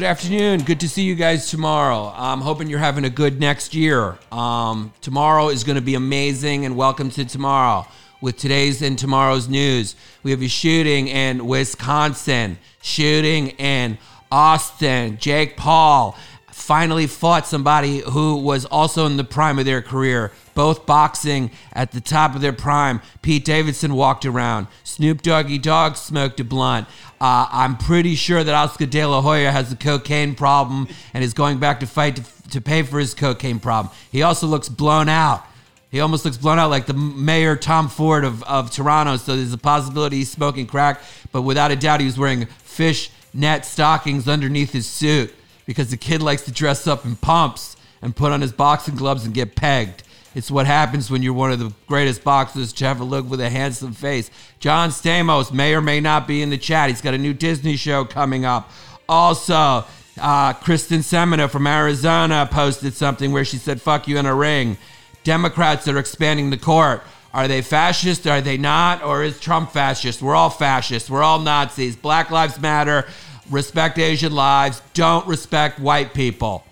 Good afternoon. Good to see you guys tomorrow. I'm hoping you're having a good next year. Um, tomorrow is going to be amazing, and welcome to tomorrow. With today's and tomorrow's news, we have a shooting in Wisconsin, shooting in Austin. Jake Paul finally fought somebody who was also in the prime of their career, both boxing at the top of their prime. Pete Davidson walked around. Snoop Doggy Dogg smoked a blunt. Uh, I'm pretty sure that Oscar De La Hoya has a cocaine problem and is going back to fight to, to pay for his cocaine problem. He also looks blown out. He almost looks blown out like the mayor Tom Ford of, of Toronto. So there's a possibility he's smoking crack, but without a doubt, he was wearing fish net stockings underneath his suit because the kid likes to dress up in pumps and put on his boxing gloves and get pegged. It's what happens when you're one of the greatest boxers to ever look with a handsome face. John Stamos may or may not be in the chat. He's got a new Disney show coming up. Also, uh, Kyrsten Sinema from Arizona posted something where she said, fuck you in a ring. Democrats are expanding the court. Are they fascist? Are they not? Or is Trump fascist? We're all fascists. We're all Nazis. Black Lives Matter. Respect Asian lives. Don't respect white people.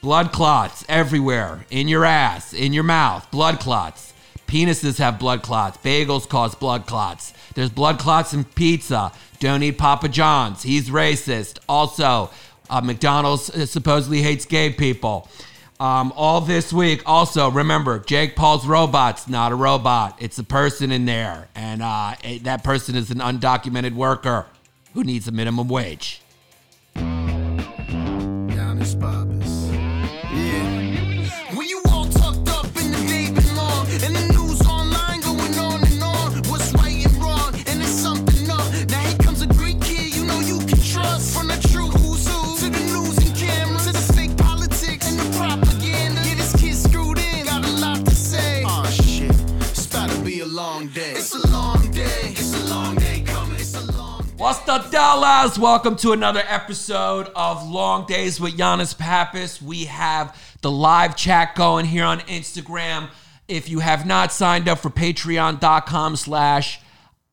Blood clots everywhere. In your ass, in your mouth. Blood clots. Penises have blood clots. Bagels cause blood clots. There's blood clots in pizza. Don't eat Papa John's. He's racist. Also, uh, McDonald's uh, supposedly hates gay people. Um, all this week, also remember, Jake Paul's robot's not a robot. It's a person in there, and uh, that person is an undocumented worker who needs a minimum wage. Papas. Yeah. Dallas? Welcome to another episode of Long Days with Giannis Pappas. We have the live chat going here on Instagram. If you have not signed up for patreon.com slash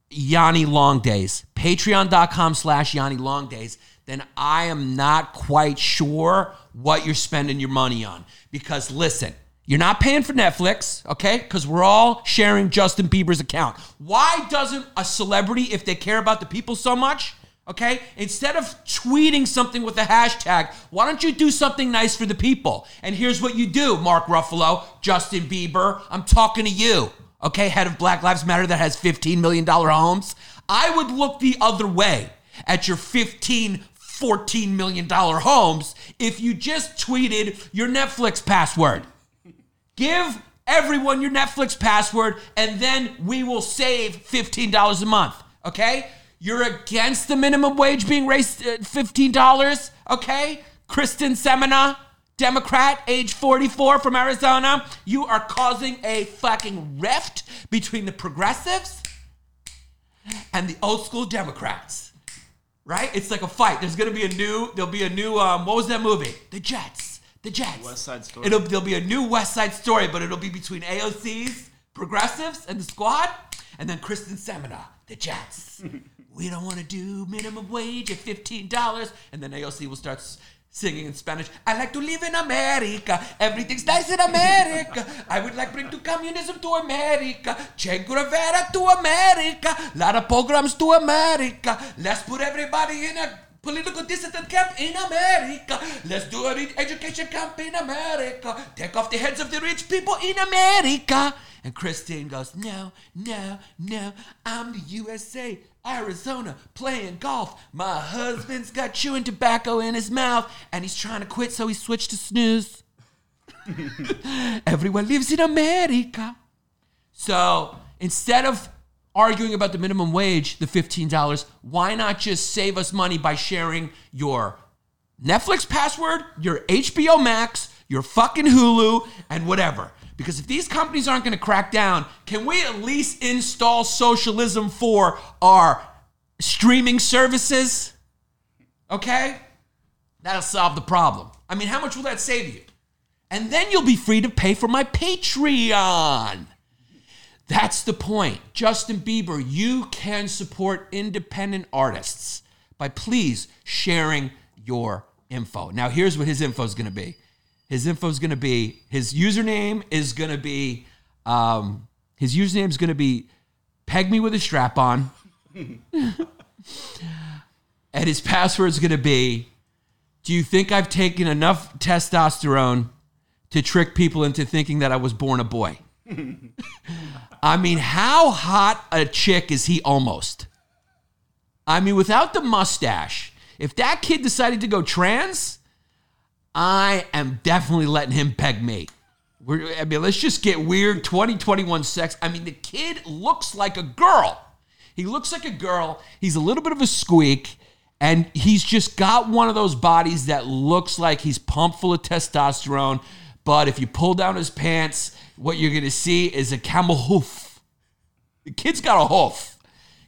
Yanni Long Days, patreon.com slash Yanni Long Days, then I am not quite sure what you're spending your money on. Because listen, you're not paying for Netflix, okay? Because we're all sharing Justin Bieber's account. Why doesn't a celebrity, if they care about the people so much, okay, instead of tweeting something with a hashtag, why don't you do something nice for the people? And here's what you do, Mark Ruffalo, Justin Bieber, I'm talking to you, okay, head of Black Lives Matter that has $15 million homes. I would look the other way at your 15 $14 million homes if you just tweeted your Netflix password. Give everyone your Netflix password, and then we will save $15 a month. Okay? You're against the minimum wage being raised uh, $15. Okay? Kyrsten Sinema, Democrat, age 44 from Arizona. You are causing a fucking rift between the progressives and the old school Democrats. Right? It's like a fight. There's gonna be a new. There'll be a new. Um, what was that movie? The Jets. The Jets. West Side Story. It'll there'll be a new West Side Story, but it'll be between AOC's progressives and the squad, and then Kyrsten Sinema, the Jets. we don't want to do minimum wage at fifteen dollars, and then AOC will start. Singing in Spanish, I like to live in America. Everything's nice in America. I would like bring to communism to America. Che Guevara to America. Lot of programs to America. Let's put everybody in a political dissident camp in America. Let's do an education camp in America. Take off the heads of the rich people in America. And Christine goes, No, no, no. I'm the USA, Arizona, playing golf. My husband's got chewing tobacco in his mouth and he's trying to quit, so he switched to snooze. Everyone lives in America. So instead of arguing about the minimum wage, the $15, why not just save us money by sharing your Netflix password, your HBO Max, your fucking Hulu, and whatever? Because if these companies aren't going to crack down, can we at least install socialism for our streaming services? Okay? That'll solve the problem. I mean, how much will that save you? And then you'll be free to pay for my Patreon. That's the point. Justin Bieber, you can support independent artists by please sharing your info. Now, here's what his info is going to be. His info is going to be his username is going to be um, his username is going to be peg me with a strap on, and his password is going to be. Do you think I've taken enough testosterone to trick people into thinking that I was born a boy? I mean, how hot a chick is he almost? I mean, without the mustache, if that kid decided to go trans, I am definitely letting him peg me. We're, I mean, let's just get weird. 2021 sex. I mean, the kid looks like a girl. He looks like a girl. He's a little bit of a squeak. And he's just got one of those bodies that looks like he's pumped full of testosterone. But if you pull down his pants, what you're to see is a camel hoof. The kid's got a hoof.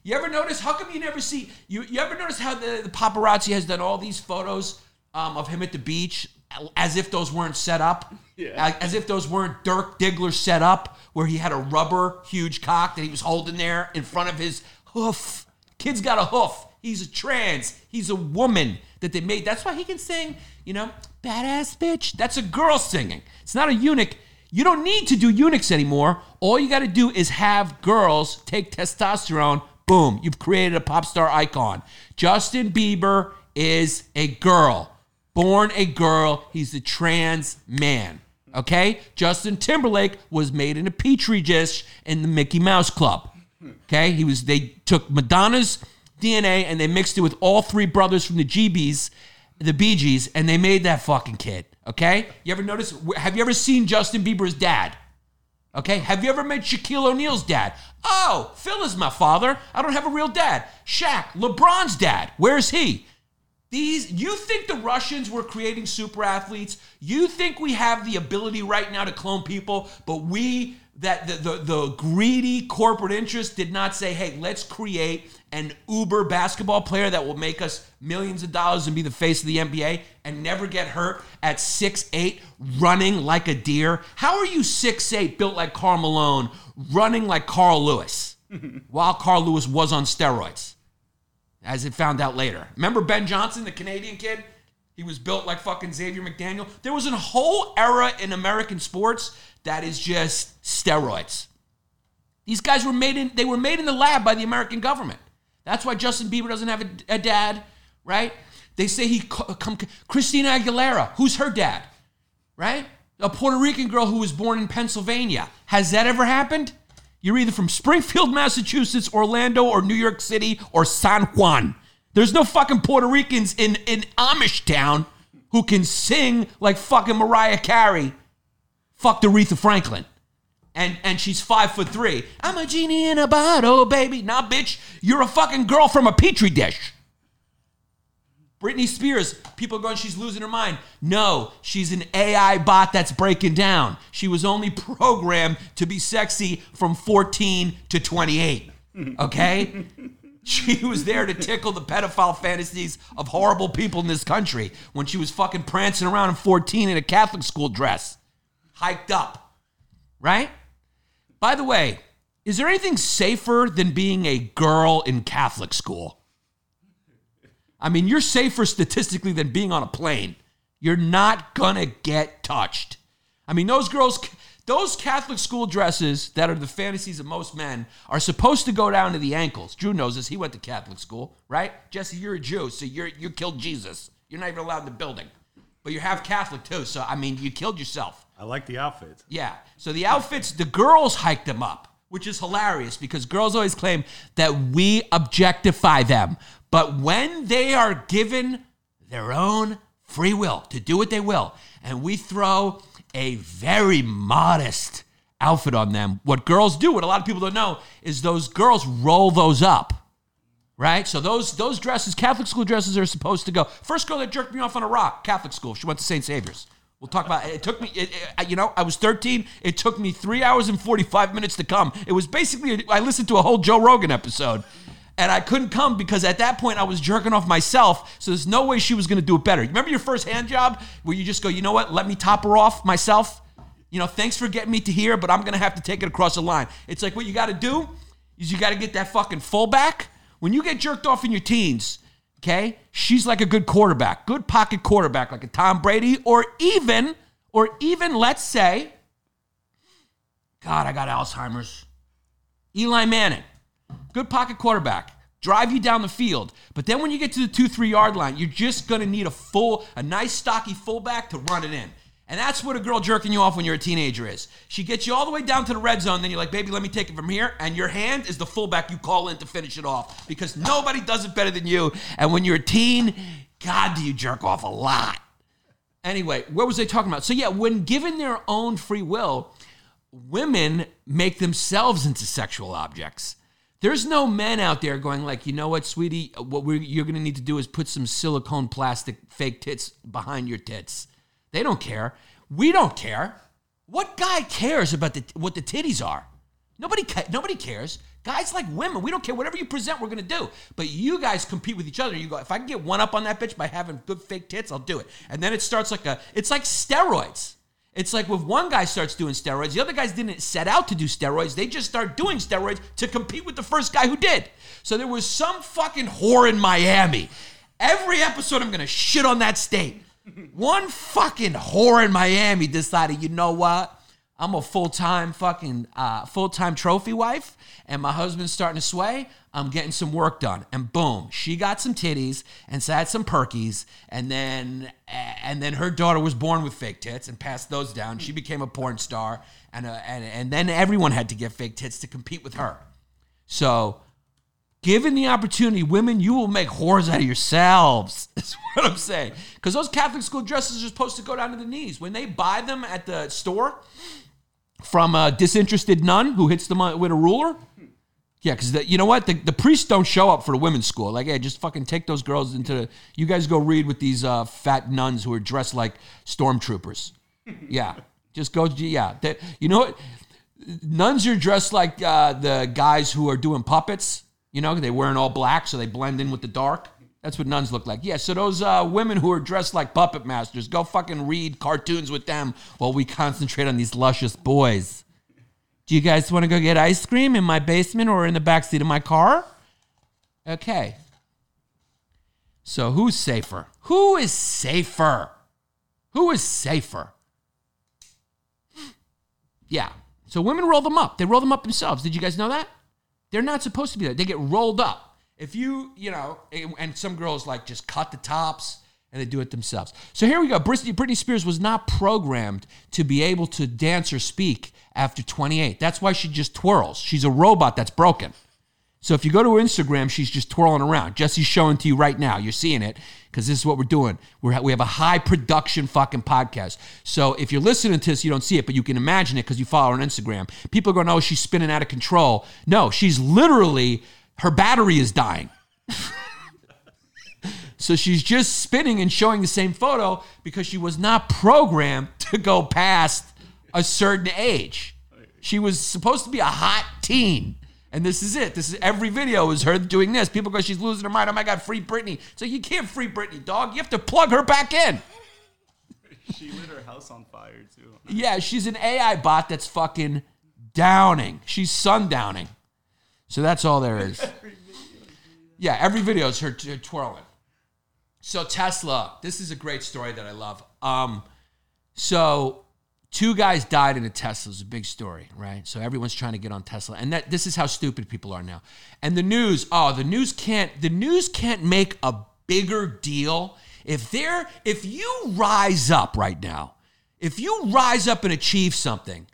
You ever notice? How come you never see? You, you ever notice how the, the paparazzi has done all these photos um, of him at the beach as if those weren't set up? Yeah. As if those weren't Dirk Diggler set up, where he had a rubber huge cock that he was holding there in front of his hoof. Kid's got a hoof. He's a trans. He's a woman that they made. That's why he can sing, you know, badass bitch. That's a girl singing. It's not a eunuch. You don't need to do eunuchs anymore. All you got to do is have girls take testosterone. Boom, you've created a pop star icon. Justin Bieber is a girl, born a girl. He's a trans man. Okay? Justin Timberlake was made in a petri dish in the Mickey Mouse Club. Okay? He was they took Madonna's DNA and they mixed it with all three brothers from the GBs, the Bee Gees, and they made that fucking kid. Okay? You ever notice? Have you ever seen Justin Bieber's dad? Okay? Have you ever met Shaquille O'Neal's dad? Oh, Phil is my father. I don't have a real dad. Shaq, LeBron's dad. Where's he? These, you think the Russians were creating super athletes? You think we have the ability right now to clone people, but we, that the, the, the greedy corporate interests did not say, hey, let's create an uber basketball player that will make us millions of dollars and be the face of the NBA and never get hurt at six eight, running like a deer? How are you six eight, built like Karl Malone, running like Carl Lewis, while Carl Lewis was on steroids? As it found out later. Remember Ben Johnson, the Canadian kid? He was built like fucking Xavier McDaniel. There was a whole era in American sports that is just steroids. These guys were made in they were made in the lab by the American government. That's why Justin Bieber doesn't have a, a dad, right? They say he come Christina Aguilera, who's her dad? Right? A Puerto Rican girl who was born in Pennsylvania. Has that ever happened? You're either from Springfield, Massachusetts, Orlando, or New York City, or San Juan. There's no fucking Puerto Ricans in, in Amish town who can sing like fucking Mariah Carey. Fucked Aretha Franklin. And, and she's five foot three. I'm a genie in a bottle, baby. Nah, bitch, you're a fucking girl from a petri dish. Britney Spears, people are going, she's losing her mind. No, she's an AI bot that's breaking down. She was only programmed to be sexy from 14 to 28. Okay? she was there to tickle the pedophile fantasies of horrible people in this country when she was fucking prancing around at 14 in a Catholic school dress, hiked up. Right? By the way, is there anything safer than being a girl in Catholic school? I mean, you're safer statistically than being on a plane. You're not gonna get touched. I mean, those girls, those Catholic school dresses that are the fantasies of most men are supposed to go down to the ankles. Drew knows this. He went to Catholic school, right? Jesse, you're a Jew, so you're you killed Jesus. You're not even allowed in the building, but you're half Catholic too. So I mean, you killed yourself. I like the outfits. Yeah. So the outfits, the girls hike them up, which is hilarious because girls always claim that we objectify them. But when they are given their own free will to do what they will, and we throw a very modest outfit on them, what girls do, what a lot of people don't know, is those girls roll those up. Right? So those those dresses, Catholic school dresses are supposed to go. First girl that jerked me off on a rock, Catholic school. She went to St. Xavier's. We'll talk about it. It took me, it, it- you know, I was 13. It took me three hours and 45 minutes to come. It was basically, I listened to a whole Joe Rogan episode and I couldn't come because at that point I was jerking off myself. So there's no way she was going to do it better. Remember your first hand job where you just go, you know what, let me top her off myself? You know, thanks for getting me to here, but I'm going to have to take it across the line. It's like what you got to do is you got to get that fucking fullback. When you get jerked off in your teens, Okay? She's like a good quarterback, good pocket quarterback, like a Tom Brady, or even, or even, let's say, God, I got Alzheimer's. Eli Manning, good pocket quarterback, drive you down the field. But then when you get to the two, three yard line, you're just gonna need a full, a nice stocky fullback to run it in. And that's what a girl jerking you off when you're a teenager is. She gets you all the way down to the red zone, then you're like, baby, let me take it from here. And your hand is the fullback you call in to finish it off because nobody does it better than you. And when you're a teen, God, do you jerk off a lot. Anyway, what was I talking about? So, yeah, when given their own free will, women make themselves into sexual objects. There's no men out there going like, you know what, sweetie, what you're going to need to do is put some silicone plastic fake tits behind your tits. They don't care. We don't care. What guy cares about the, what the titties are? Nobody, nobody cares. Guys like women, we don't care. Whatever you present, we're gonna do. But you guys compete with each other. You go, if I can get one up on that bitch by having good fake tits, I'll do it. And then it starts like a, it's like steroids. It's like if one guy starts doing steroids, the other guys didn't set out to do steroids. They just start doing steroids to compete with the first guy who did. So there was some fucking whore in Miami. Every episode, I'm gonna shit on that state. One fucking whore in Miami decided, you know what? I'm a full time fucking uh, full time trophy wife, and my husband's starting to sway. I'm getting some work done, and boom, she got some titties and had some perkies, and then and then her daughter was born with fake tits and passed those down. She became a porn star, and uh, and and then everyone had to get fake tits to compete with her. So Given the opportunity, women, you will make whores out of yourselves. That's what I'm saying. Because those Catholic school dresses are supposed to go down to the knees. When they buy them at the store from a disinterested nun who hits them with a ruler, yeah, because you know what? The, the priests don't show up for the women's school. Like, hey, just fucking take those girls into the. You guys go read with these uh, fat nuns who are dressed like stormtroopers. Yeah, just go. Yeah, you know what? Nuns are dressed like uh, the guys who are doing puppets. You know, they're wearing all black, so they blend in with the dark. That's what nuns look like. Yeah, so those uh, women who are dressed like puppet masters, go fucking read cartoons with them while we concentrate on these luscious boys. Do you guys want to go get ice cream in my basement or in the backseat of my car? Okay. So who's safer? Who is safer? Who is safer? Yeah. So women roll them up. They roll them up themselves. Did you guys know that? They're not supposed to be there. They get rolled up. If you, you know, and some girls like just cut the tops and they do it themselves. So here we go. Britney Spears was not programmed to be able to dance or speak after 28. That's why she just twirls. She's a robot that's broken. So if you go to her Instagram, she's just twirling around. Jesse's showing to you right now. You're seeing it because this is what we're doing. We're, we have a high production fucking podcast. So if you're listening to this, you don't see it, but you can imagine it because you follow her on Instagram. People are going, oh, she's spinning out of control. No, she's literally, her battery is dying. so she's just spinning and showing the same photo because she was not programmed to go past a certain age. She was supposed to be a hot teen. And this is it. This is every video is her doing this. People go, she's losing her mind. Oh my God, free Britney. So you can't free Britney, dog. You have to plug her back in. She lit her house on fire too. Yeah, she's an AI bot that's fucking downing. She's sundowning. So that's all there is. Yeah, every video is her, her twirling. So Tesla, this is a great story that I love. Um, so two guys died in a Tesla. It's a big story, right? So everyone's trying to get on Tesla, and that this is how stupid people are now. And the news, oh, the news can't the news can't make a bigger deal if they're if you rise up right now, if you rise up and achieve something,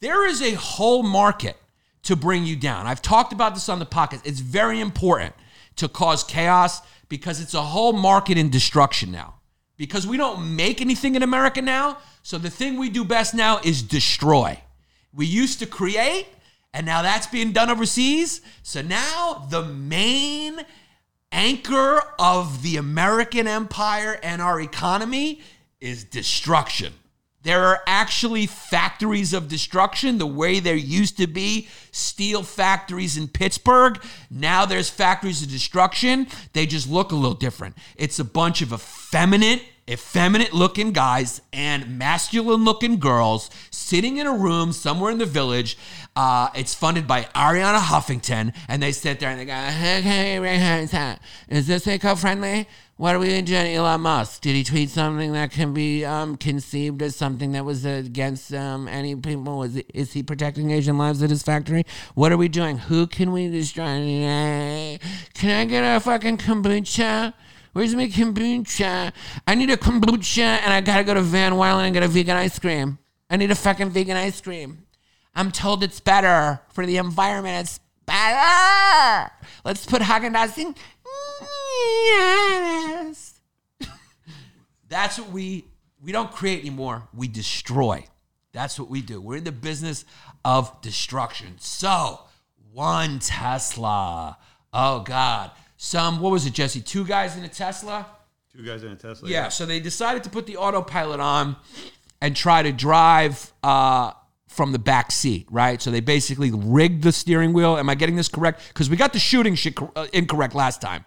there is a whole market to bring you down. I've talked about this on the podcast. It's very important to cause chaos because it's a whole market in destruction now. Because we don't make anything in America now, so the thing we do best now is destroy. We used to create, and now that's being done overseas. So now the main anchor of the American empire and our economy is destruction. There are actually factories of destruction the way there used to be steel factories in Pittsburgh. Now there's factories of destruction. They just look a little different. It's a bunch of effeminate effeminate looking guys and masculine looking girls sitting in a room somewhere in the village. Uh, it's funded by Arianna Huffington, and they sit there and they go, "Hey, "Is this eco-friendly? What are we doing, Elon Musk? Did he tweet something that can be um, conceived as something that was against um, any people? Is, is he protecting Asian lives at his factory? What are we doing? Who can we destroy? Can I get a fucking kombucha? Where's my kombucha? I need a kombucha and I gotta go to Van Leeuwen and get a vegan ice cream. I need a fucking vegan ice cream. I'm told it's better for the environment. It's better. Let's put Haagen Dazs in. Yes. That's what we we don't create anymore. We destroy. That's what we do. We're in the business of destruction. So, one Tesla. Oh God. Some what was it, Jesse? Two guys in a Tesla? Two guys in a Tesla. Yeah, so they decided to put the autopilot on and try to drive uh, from the back seat, right? So they basically rigged the steering wheel. Am I getting this correct? Because we got the shooting shit cor- uh, incorrect last time.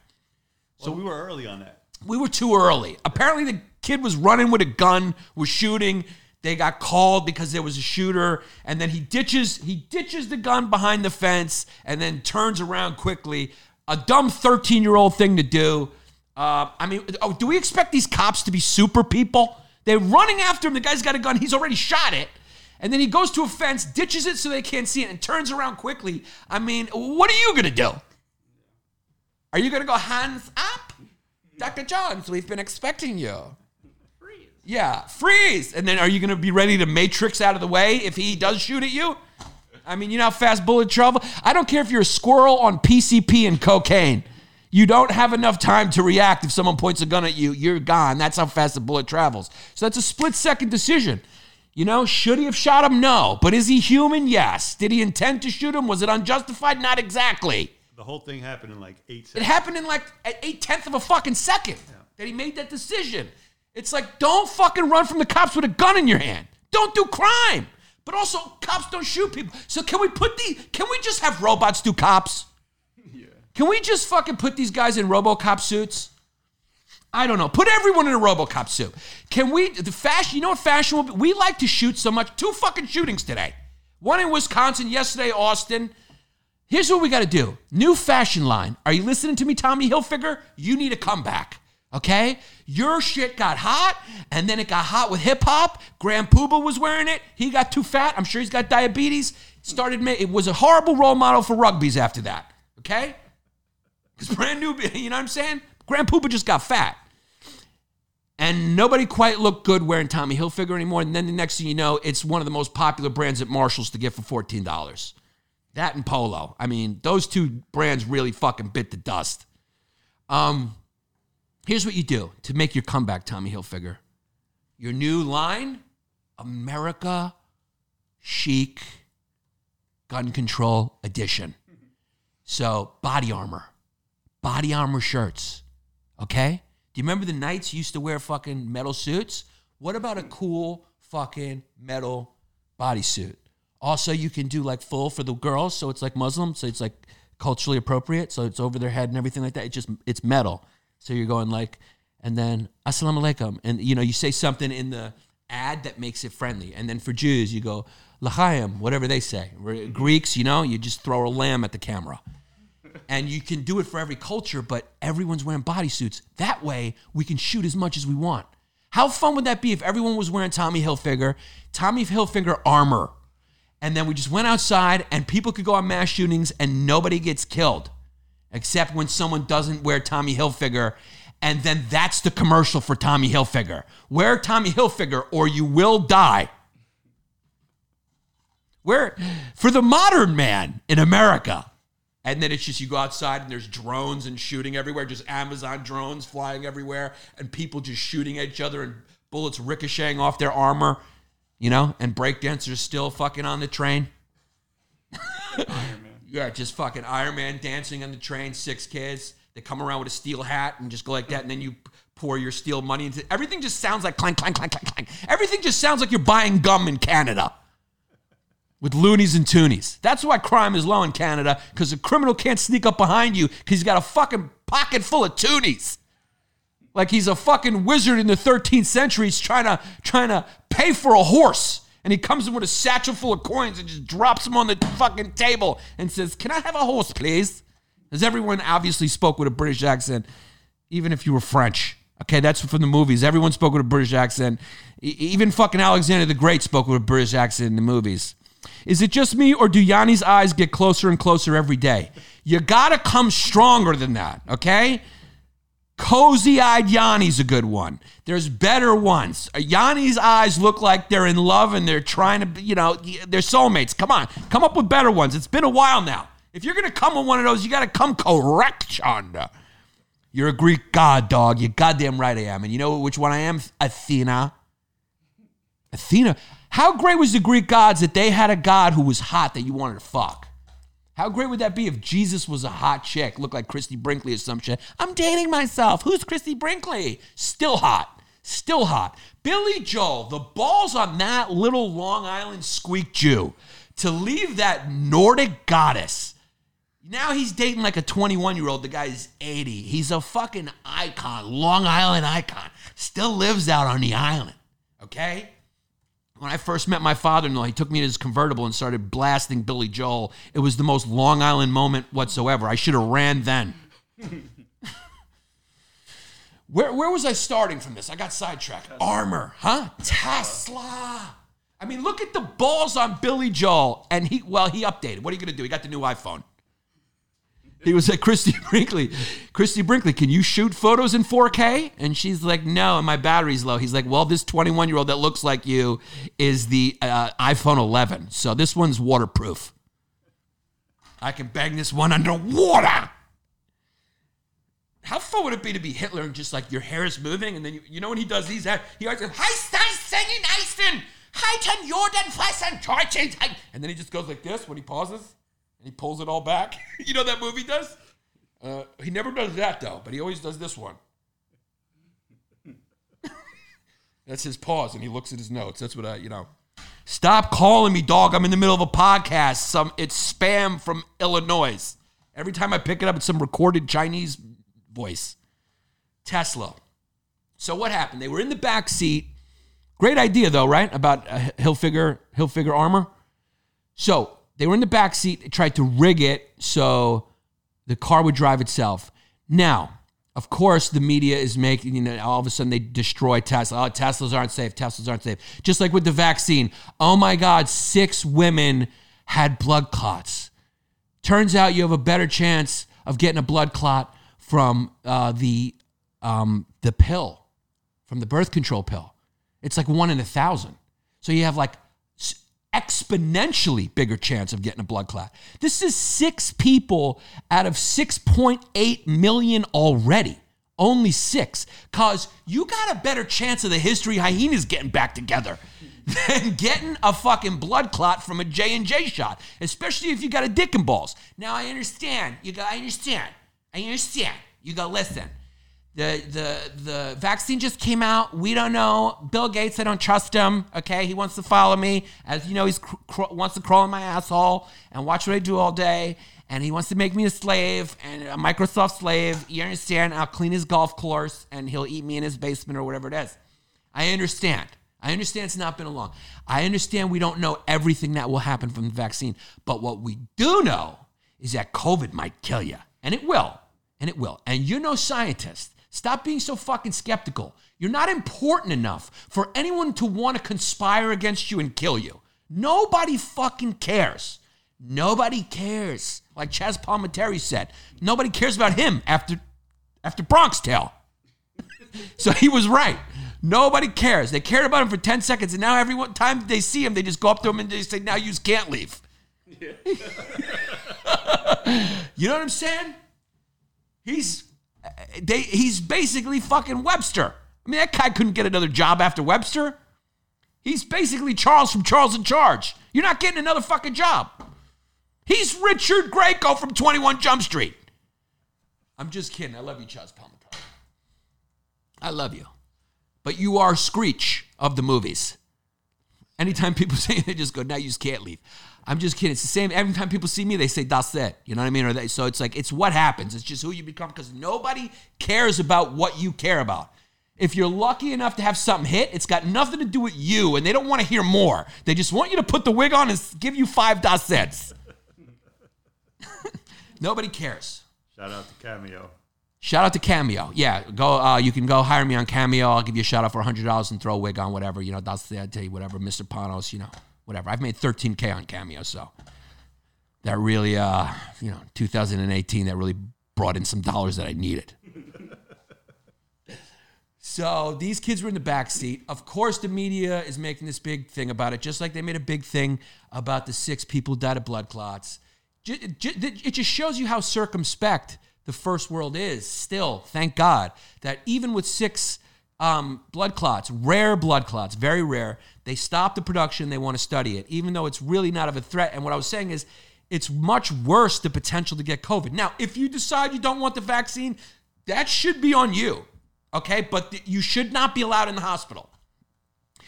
So we were early on that. We were too early. Apparently, the kid was running with a gun, was shooting. They got called because there was a shooter, and then he ditches he ditches the gun behind the fence, and then turns around quickly. A dumb thirteen year old thing to do. Uh, I mean, oh, do we expect these cops to be super people? They're running after him. The guy's got a gun. He's already shot it. And then he goes to a fence, ditches it so they can't see it, and turns around quickly. I mean, what are you going to do? Are you going to go hands up? Dr. Jones, we've been expecting you. Freeze. Yeah, freeze. And then are you going to be ready to matrix out of the way if he does shoot at you? I mean, you know how fast bullet travel? I don't care if you're a squirrel on PCP and cocaine. You don't have enough time to react if someone points a gun at you. You're gone. That's how fast the bullet travels. So that's a split second decision. You know, should he have shot him? No. But is he human? Yes. Did he intend to shoot him? Was it unjustified? Not exactly. The whole thing happened in like eight seconds. It happened in like an eight tenth of a fucking second that he made that decision. It's like, don't fucking run from the cops with a gun in your hand. Don't do crime. But also, cops don't shoot people. So can we put the? Can we just have robots do cops? yeah. Can we just fucking put these guys in RoboCop suits? I don't know. Put everyone in a RoboCop suit. Can we? The fashion. You know what fashion will be? We like to shoot so much. Two fucking shootings today. One in Wisconsin yesterday, Austin. Here's what we got to do. New fashion line. Are you listening to me, Tommy Hilfiger? You need a comeback. Okay? Your shit got hot, and then it got hot with hip hop. Grand Puba was wearing it. He got too fat. I'm sure he's got diabetes. Started. It was a horrible role model for rugbies after that. Okay? Because brand new, you know what I'm saying? Grand Puba just got fat. And nobody quite looked good wearing Tommy Hilfiger anymore. And then the next thing you know, it's one of the most popular brands at Marshall's to get for $14. That and Polo. I mean, those two brands really fucking bit the dust. Um, here's what you do to make your comeback, Tommy Hilfiger. Your new line, America Chic Gun Control Edition. So, body armor, body armor shirts. Okay? Do you remember the knights used to wear fucking metal suits? What about a cool fucking metal bodysuit? Also, you can do like full for the girls, so it's like Muslim, so it's like culturally appropriate, so it's over their head and everything like that. It just it's metal. So you're going like, and then assalamu alaikum, and you know you say something in the ad that makes it friendly, and then for Jews you go l'chaim, whatever they say. Greeks, you know, you just throw a lamb at the camera and you can do it for every culture, but everyone's wearing bodysuits. That way, we can shoot as much as we want. How fun would that be if everyone was wearing Tommy Hilfiger, Tommy Hilfiger armor, and then we just went outside and people could go on mass shootings and nobody gets killed, except when someone doesn't wear Tommy Hilfiger, and then that's the commercial for Tommy Hilfiger. Wear Tommy Hilfiger or you will die. Where for the modern man in America. And then it's just you go outside and there's drones and shooting everywhere, just Amazon drones flying everywhere, and people just shooting at each other and bullets ricocheting off their armor, you know, and breakdancers still fucking on the train. Yeah, just fucking Iron Man dancing on the train, six kids. They come around with a steel hat and just go like that, and then you pour your steel money into everything. Just sounds like clank, clank, clank, clank, clank. Everything just sounds like you're buying gum in Canada with loonies and toonies. That's why crime is low in Canada because a criminal can't sneak up behind you because he's got a fucking pocket full of toonies. Like he's a fucking wizard in the 13th century. He's trying to trying to pay for a horse. And he comes in with a satchel full of coins and just drops them on the fucking table and says, Can I have a horse, please? As everyone obviously spoke with a British accent, even if you were French. Okay, that's from the movies. Everyone spoke with a British accent. E- even fucking Alexander the Great spoke with a British accent in the movies. Is it just me, or do Yanni's eyes get closer and closer every day? You gotta come stronger than that, okay? Cozy eyed Yanni's a good one. There's better ones. Yanni's eyes look like they're in love and they're trying to, you know, they're soulmates. Come on, come up with better ones. It's been a while now. If you're gonna come with one of those, you gotta come correct, Shonda. You're a Greek god, dog. You're goddamn right I am. And you know which one I am? Athena. Athena. How great was the Greek gods that they had a god who was hot that you wanted to fuck? How great would that be if Jesus was a hot chick, looked like Christy Brinkley or some shit? I'm dating myself. Who's Christy Brinkley? Still hot. Still hot. Billy Joel, the balls on that little Long Island squeak Jew to leave that Nordic goddess. Now he's dating like a 21 year old. The guy's 80. He's a fucking icon, Long Island icon. Still lives out on the island. Okay? When I first met my father in law, he took me to his convertible and started blasting Billy Joel. It was the most Long Island moment whatsoever. I should have ran then. where, where was I starting from this? I got sidetracked. Armor, huh? Tesla. I mean, look at the balls on Billy Joel. And he, well, he updated. What are you going to do? He got the new iPhone. He was like, Christy Brinkley, Christy Brinkley, can you shoot photos in 4K? And she's like, no, and my battery's low. He's like, well, this 21 year old that looks like you is the uh, iPhone 11. So this one's waterproof. I can bang this one underwater. How fun would it be to be Hitler and just like your hair is moving and then you, you know when he does these, he always goes, Hi, Stein, singing Eisten, Heiten, Jordan, Fressen, Torchen, and then he just goes like this when he pauses and he pulls it all back. you know that movie does? Uh, he never does that though, but he always does this one. That's his pause, and he looks at his notes. That's what I, you know. Stop calling me, dog. I'm in the middle of a podcast. Some it's spam from Illinois. Every time I pick it up, it's some recorded Chinese voice. Tesla. So what happened? They were in the back seat. Great idea though, right? About uh, Hilfiger Hilfiger armor. So they were in the back seat. They tried to rig it so the car would drive itself. Now, of course, the media is making, you know, all of a sudden they destroy Tesla. Oh, Teslas aren't safe. Teslas aren't safe. Just like with the vaccine. Oh my God, six women had blood clots. Turns out you have a better chance of getting a blood clot from uh, the um, the pill, from the birth control pill. It's like one in a thousand. So you have like exponentially bigger chance of getting a blood clot. This is six people out of 6.8 million already. Only six. Cause you got a better chance of the history hyenas getting back together than getting a fucking blood clot from a J&J shot, especially if you got a dick and balls. Now I understand. You got I understand. I understand. You go listen. The the the vaccine just came out. We don't know. Bill Gates, I don't trust him. Okay, he wants to follow me. As you know, he's cr- wants to crawl in my asshole and watch what I do all day. And he wants to make me a slave and a Microsoft slave. You understand? I'll clean his golf course and he'll eat me in his basement or whatever it is. I understand. I understand it's not been long. I understand we don't know everything that will happen from the vaccine. But what we do know is that COVID might kill you. And it will. And it will. And you're no scientist. Stop being so fucking skeptical. You're not important enough for anyone to want to conspire against you and kill you. Nobody fucking cares. Nobody cares. Like Chazz Palminteri said, nobody cares about him after after Bronx Tale. so he was right. Nobody cares. They cared about him for 10 seconds, and now every time they see him, they just go up to him and they say, now you can't leave. you know what I'm saying? He's they he's basically fucking Webster. I mean, that guy couldn't get another job after Webster. He's basically Charles from Charles in Charge. You're not getting another fucking job. He's Richard Grieco from 21 Jump Street. I'm just kidding. I love you, Chazz Palminteri. I love you. But you are Screech of the movies. Anytime people say they just go, now you just can't leave." I'm just kidding. It's the same. Every time people see me, they say "That's it." You know what I mean? Or they, so it's like it's what happens. It's just who you become because nobody cares about what you care about. If you're lucky enough to have something hit, it's got nothing to do with you, and they don't want to hear more. They just want you to put the wig on and give you five dot cents. nobody cares. Shout out to Cameo. Shout out to Cameo. Yeah, go. Uh, you can go hire me on Cameo. I'll give you a shout out for hundred dollars and throw a wig on whatever. You know, that's the I tell you whatever, Mr. Panos. You know, whatever. I've made thirteen k on Cameo, so that really, uh, you know, 2018, that really brought in some dollars that I needed. So these kids were in the back seat. Of course, the media is making this big thing about it, just like they made a big thing about the six people who died of blood clots. It just shows you how circumspect the first world is. Still, thank God that even with six um, blood clots, rare blood clots, very rare, they stop the production. They want to study it, even though it's really not of a threat. And what I was saying is, it's much worse the potential to get COVID. Now, if you decide you don't want the vaccine, that should be on you. Okay, but th- you should not be allowed in the hospital.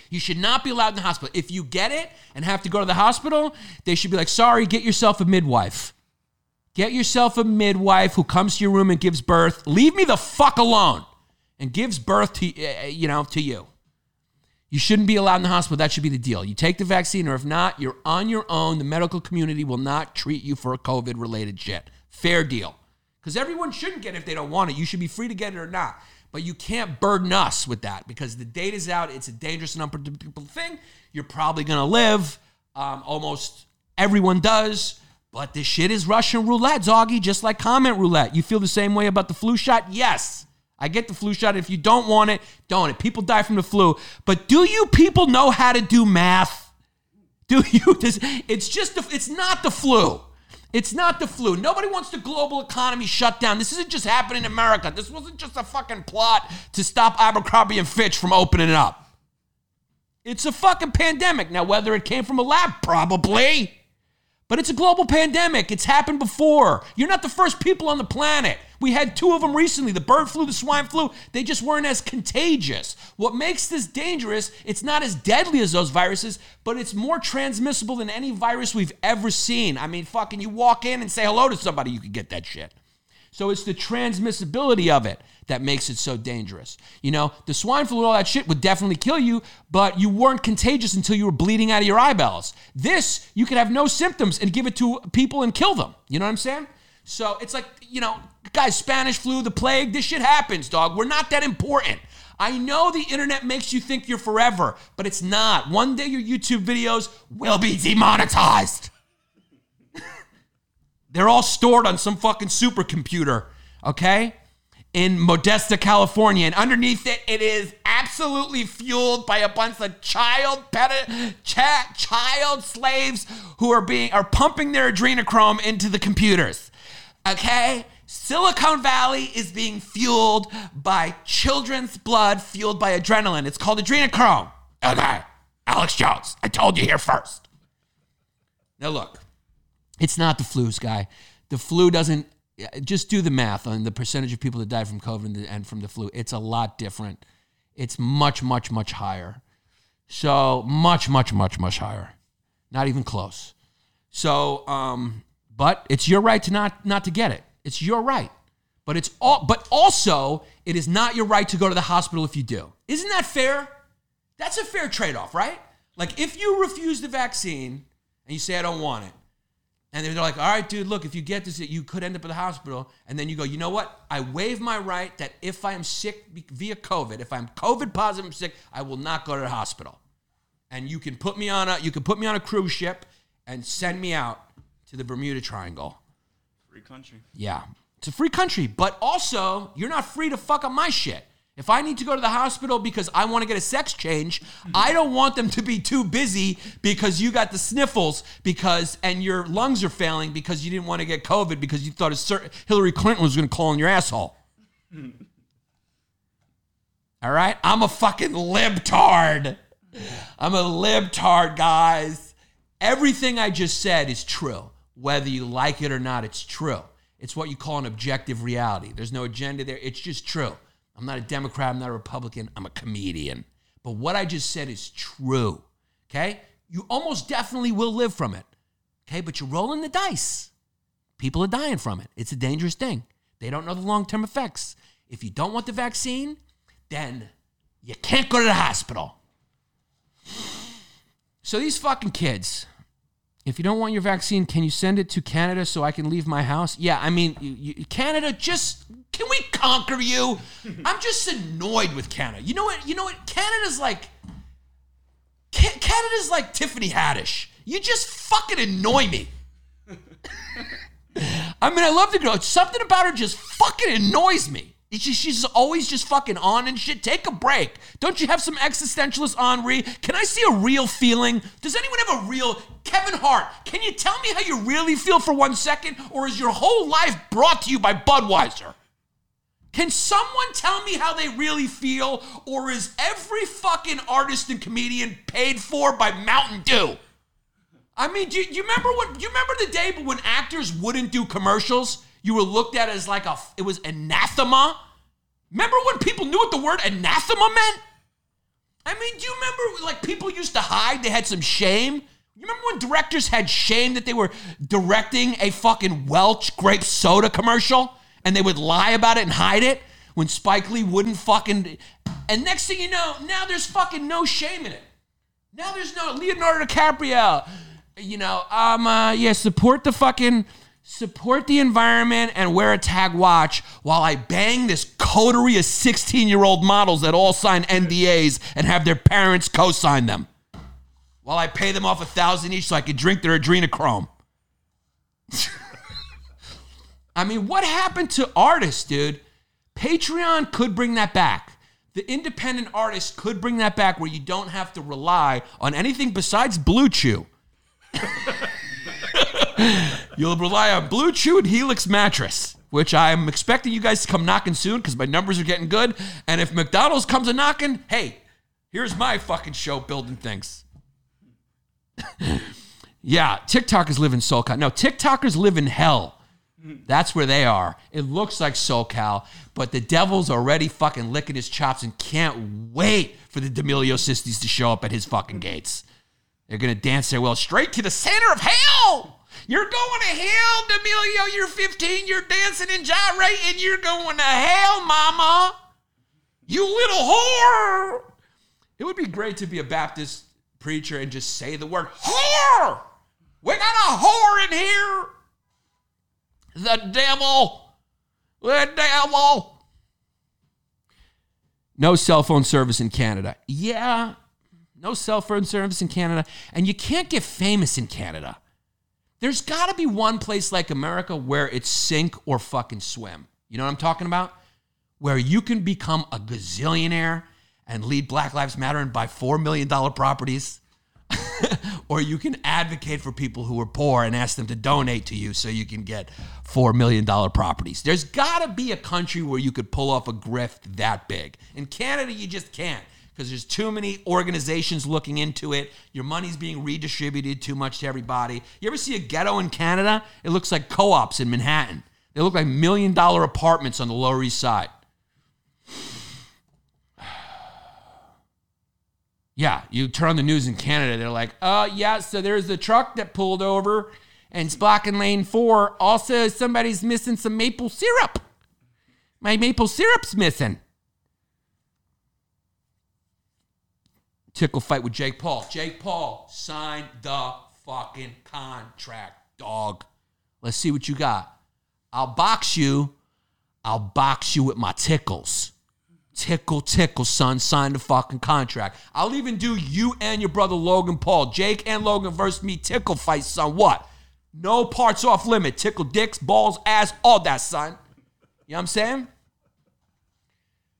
You should not be allowed in the hospital. If you get it and have to go to the hospital, they should be like, sorry, get yourself a midwife. Get yourself a midwife who comes to your room and gives birth. Leave me the fuck alone and gives birth to uh, you know to you. You shouldn't be allowed in the hospital. That should be the deal. You take the vaccine, or if not, you're on your own. The medical community will not treat you for a COVID related shit. Fair deal. Because everyone shouldn't get it if they don't want it. You should be free to get it or not. But you can't burden us with that because the data's out. It's a dangerous and unpredictable thing. You're probably going to live. Um, almost everyone does. But this shit is Russian roulette, Zoggy, just like comment roulette. You feel the same way about the flu shot? Yes. I get the flu shot. If you don't want it, don't it. People die from the flu. But do you people know how to do math? Do you? Does, it's just, the, it's not the flu. It's not the flu. Nobody wants the global economy shut down. This isn't just happening in America. This wasn't just a fucking plot to stop Abercrombie and Fitch from opening up. It's a fucking pandemic. Now, whether it came from a lab, probably. But it's a global pandemic. It's happened before. You're not the first people on the planet. We had two of them recently the bird flu, the swine flu. They just weren't as contagious. What makes this dangerous, it's not as deadly as those viruses, but it's more transmissible than any virus we've ever seen. I mean, fucking, you walk in and say hello to somebody, you could get that shit. So it's the transmissibility of it that makes it so dangerous. You know, the swine flu and all that shit would definitely kill you, but you weren't contagious until you were bleeding out of your eyeballs. This, you could have no symptoms and give it to people and kill them. You know what I'm saying? So it's like, you know, guys, Spanish flu, the plague, this shit happens, dog. We're not that important. I know the internet makes you think you're forever, but it's not. One day your YouTube videos will be demonetized. They're all stored on some fucking supercomputer, okay? In Modesto, California. And underneath it, it is absolutely fueled by a bunch of child pet- cha- child slaves who are being are pumping their adrenochrome into the computers. Okay? Silicon Valley is being fueled by children's blood fueled by adrenaline. It's called adrenochrome. Okay. Alex Jones, I told you here first. Now look, it's not the flu, guy. The flu doesn't. Just do the math on the percentage of people that die from COVID and from the flu. It's a lot different. It's much, much, much higher. So much, much, much, much higher. Not even close. So, um, but it's your right to not not to get it. It's your right. But it's all. But also, it is not your right to go to the hospital if you do. Isn't that fair? That's a fair trade off, right? Like if you refuse the vaccine and you say I don't want it, and they're like, all right, dude, look, if you get this, you could end up in the hospital. And then you go, you know what? I waive my right that if I am sick via COVID, if I'm COVID positive, I'm sick, I will not go to the hospital. And you can put me on a you can put me on a cruise ship and send me out to the Bermuda Triangle. Free country. Yeah. It's a free country, but also you're not free to fuck up my shit. If I need to go to the hospital because I want to get a sex change, I don't want them to be too busy because you got the sniffles because and your lungs are failing because you didn't want to get COVID because you thought a certain Hillary Clinton was going to call in your asshole. All right? I'm a fucking libtard. I'm a libtard, guys. Everything I just said is true. Whether you like it or not, it's true. It's what you call an objective reality. There's no agenda there. It's just true. I'm not a Democrat. I'm not a Republican. I'm a comedian. But what I just said is true. Okay? You almost definitely will live from it. Okay? But you're rolling the dice. People are dying from it. It's a dangerous thing. They don't know the long term effects. If you don't want the vaccine, then you can't go to the hospital. So these fucking kids, if you don't want your vaccine, can you send it to Canada so I can leave my house? Yeah, I mean, you, you, Canada, just can we conquer you? I'm just annoyed with Canada. You know what? You know what? Canada's like Canada's like Tiffany Haddish. You just fucking annoy me. I mean, I love the girl. Something about her just fucking annoys me. She's always just fucking on and shit. Take a break. Don't you have some existentialist Henri? Can I see a real feeling? Does anyone have a real Kevin Hart? Can you tell me how you really feel for one second, or is your whole life brought to you by Budweiser? Can someone tell me how they really feel, or is every fucking artist and comedian paid for by Mountain Dew? I mean, do you, you remember what? You remember the day when actors wouldn't do commercials? You were looked at as like a, it was anathema. Remember when people knew what the word anathema meant? I mean, do you remember like people used to hide? They had some shame. You remember when directors had shame that they were directing a fucking Welch grape soda commercial and they would lie about it and hide it when Spike Lee wouldn't fucking. And next thing you know, now there's fucking no shame in it. Now there's no Leonardo DiCaprio. You know, um, uh, yeah, support the fucking support the environment and wear a tag watch while I bang this coterie of 16 year old models that all sign NDAs and have their parents co-sign them. While I pay them off a thousand each so I can drink their adrenochrome. I mean, what happened to artists, dude? Patreon could bring that back. The independent artist could bring that back where you don't have to rely on anything besides Blue Chew. You'll rely on Blue Chew and Helix mattress, which I'm expecting you guys to come knocking soon because my numbers are getting good. And if McDonald's comes a knocking, hey, here's my fucking show building things. yeah, TikTokers live in SoCal. No, TikTokers live in hell. That's where they are. It looks like SoCal, but the devil's already fucking licking his chops and can't wait for the D'Amelio sisters to show up at his fucking gates. They're gonna dance their well straight to the center of hell. You're going to hell, D'Amelio. You're 15. You're dancing and gyrating. You're going to hell, mama. You little whore. It would be great to be a Baptist preacher and just say the word whore. We got a whore in here. The devil. The devil. No cell phone service in Canada. Yeah, no cell phone service in Canada. And you can't get famous in Canada. There's got to be one place like America where it's sink or fucking swim. You know what I'm talking about? Where you can become a gazillionaire and lead Black Lives Matter and buy $4 million properties. or you can advocate for people who are poor and ask them to donate to you so you can get $4 million properties. There's got to be a country where you could pull off a grift that big. In Canada, you just can't because there's too many organizations looking into it. Your money's being redistributed too much to everybody. You ever see a ghetto in Canada? It looks like co ops in Manhattan. They look like million dollar apartments on the Lower East Side. Yeah, you turn on the news in Canada, they're like, uh, yeah, so there's a truck that pulled over and it's blocking lane four. Also, somebody's missing some maple syrup. My maple syrup's missing. Tickle fight with Jake Paul. Jake Paul, sign the fucking contract, dog. Let's see what you got. I'll box you. I'll box you with my tickles. Tickle, tickle, son. Sign the fucking contract. I'll even do you and your brother Logan Paul. Jake and Logan versus me. Tickle fight, son. What? No parts off limit. Tickle dicks, balls, ass, all that, son. You know what I'm saying?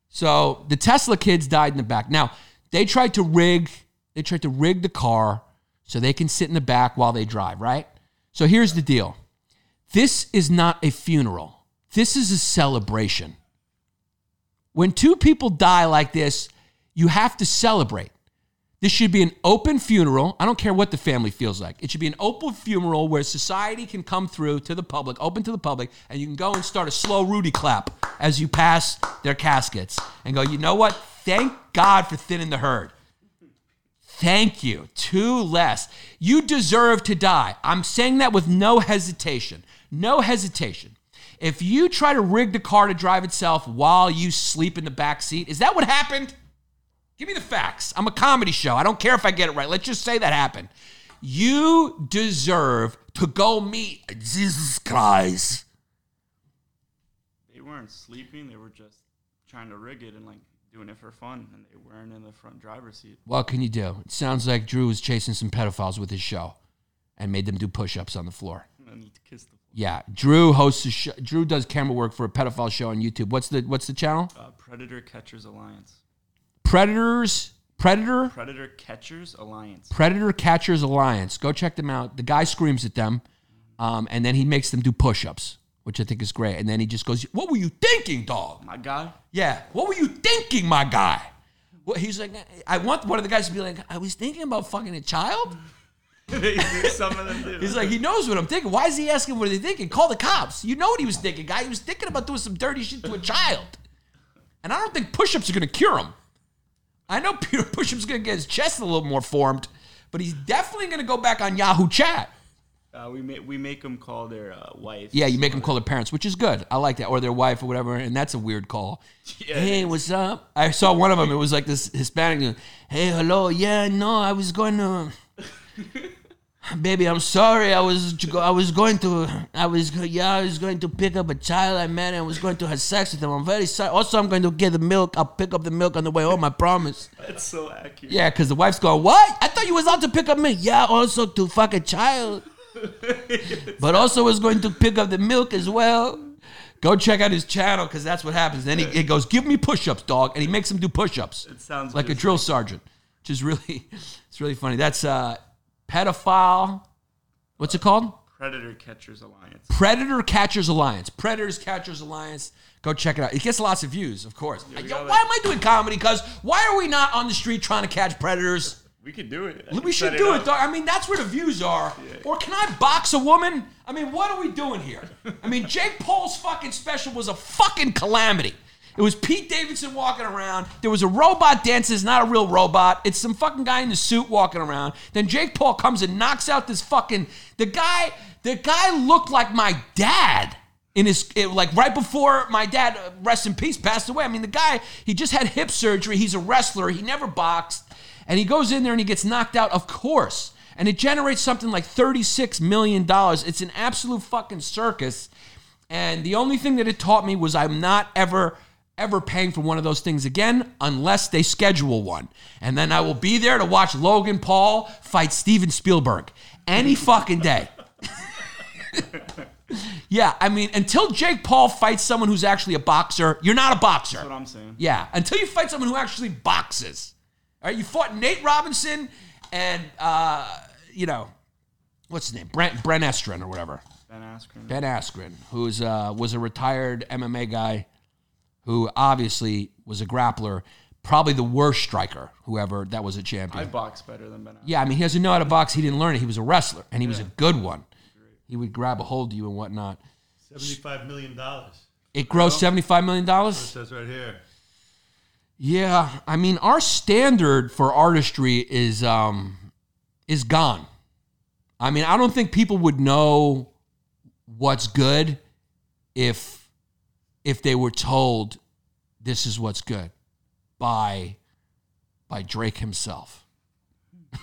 So the Tesla kids died in the back. Now, they tried to rig, they tried to rig the car so they can sit in the back while they drive, right? So here's the deal. This is not a funeral. This is a celebration. When two people die like this, you have to celebrate. This should be an open funeral. I don't care what the family feels like. It should be an open funeral where society can come through to the public, open to the public, and you can go and start a slow Rudy clap as you pass their caskets and go, you know what? Thank God for thinning the herd. Thank you. Two less. You deserve to die. I'm saying that with no hesitation. No hesitation. If you try to rig the car to drive itself while you sleep in the back seat, is that what happened? Give me the facts. I'm a comedy show. I don't care if I get it right. Let's just say that happened. You deserve to go meet Jesus Christ. They weren't sleeping. They were just trying to rig it and like doing it for fun, and they weren't in the front driver's seat. What can you do? It sounds like Drew was chasing some pedophiles with his show and made them do push ups on the floor. And kissed the Yeah, Drew hosts a show. Drew does camera work for a pedophile show on YouTube. What's the what's the channel? uh, Predator Catchers Alliance. Predators Predator Predator Catchers Alliance. Predator Catchers Alliance. Go check them out. The guy screams at them, um, and then he makes them do push-ups, which I think is great. And then he just goes, "What were you thinking, dog?" My guy. Yeah, what were you thinking, my guy? Well, he's like, I want one of the guys to be like, I was thinking about fucking a child. they some of them do. He's like, he knows what I'm thinking. Why is he asking what are they thinking? Call the cops. You know what he was thinking, guy. He was thinking about doing some dirty shit to a child. And I don't think push-ups are gonna cure him. I know Peter push-ups gonna get his chest a little more formed, but he's definitely gonna go back on Yahoo Chat. Uh, we make we make them call their uh, wife. Yeah, you make them call their parents, which is good. I like that, or their wife or whatever, and that's a weird call. Yeah, hey, what's up? I saw one of them. It was like this Hispanic. Hey, hello. Yeah, no, I was going to. Baby, I'm sorry. I was I was going to I was yeah I was going to pick up a child I met and I was going to have sex with him. I'm very sorry. Also, I'm going to get the milk. I'll pick up the milk on the way home. I promise. That's so accurate. Yeah, because the wife's going, what? I thought you was out to pick up milk. Yeah, also to fuck a child. but also was going to pick up the milk as well. Go check out his channel because that's what happens. Then he, he goes, give me push-ups, dog. And he makes him do push-ups. It sounds like a drill sergeant, which is really, it's really funny. That's uh, pedophile. What's it called? Predator Catchers Alliance. Predator Catchers Alliance. Predators Catchers Alliance. Go check it out. It gets lots of views, of course. we Yo, why like- am I doing comedy? Because why are we not on the street trying to catch predators? We could do it. I We should do it, dog. I mean, that's where the views are. Or can I box a woman? I mean, what are we doing here? I mean, Jake Paul's fucking special was a fucking calamity. It was Pete Davidson walking around. There was a robot. It's not a real robot. It's some fucking guy in the suit walking around. Then Jake Paul comes and knocks out this fucking the guy. The guy looked like my dad in his it- like right before my dad, uh, rest in peace, passed away. I mean, the guy he just had hip surgery. He's a wrestler. He never boxed, and he goes in there and he gets knocked out. Of course, and it generates something like thirty six million dollars. It's an absolute fucking circus. And the only thing that it taught me was I'm not ever ever paying for one of those things again unless they schedule one. And then I will be there to watch Logan Paul fight Steven Spielberg any fucking day. yeah, I mean, until Jake Paul fights someone who's actually a boxer, you're not a boxer. That's what I'm saying. Yeah, until you fight someone who actually boxes. All right, you fought Nate Robinson and uh, you know, what's his name? Brent Brent Estrin or whatever. Ben Askren. Ben Askren, who's uh, was a retired MMA guy, who obviously was a grappler, probably the worst striker, whoever that was a champion. I box better than Ben Askren. yeah, I mean he doesn't know how to box. He didn't learn it. He was a wrestler, and he was a good one. He would grab a hold of you and whatnot. Seventy-five million dollars. It grossed seventy five million It dollars. says right here. Yeah, I mean our standard for artistry is um is gone. I mean, I don't think people would know what's good if if they were told this is what's good by by Drake himself.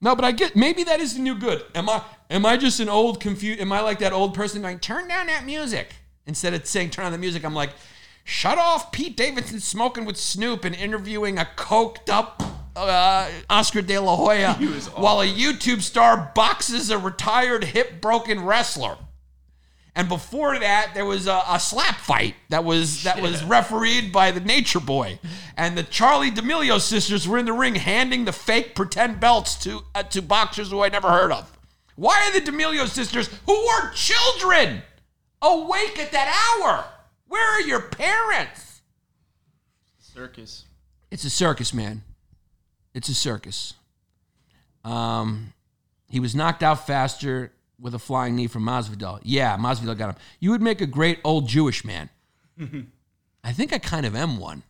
no, but I get maybe that is the new good. Am I am I just an old confused am I like that old person going turn down that music instead of saying turn on the music I'm like shut off Pete Davidson smoking with Snoop and interviewing a coked up uh, Oscar De La Hoya while a YouTube star boxes a retired hip broken wrestler. And before that, there was a, a slap fight that was that was refereed by the Nature Boy, and the Charli D'Amelio sisters were in the ring handing the fake pretend belts to uh, to boxers who I never heard of. Why are the D'Amelio sisters, who were children, awake at that hour? Where are your parents? Circus. It's a circus, man. It's a circus. Um, he was knocked out faster with a flying knee from Masvidal. Yeah, Masvidal got him. You would make a great old Jewish man. I think I kind of am one.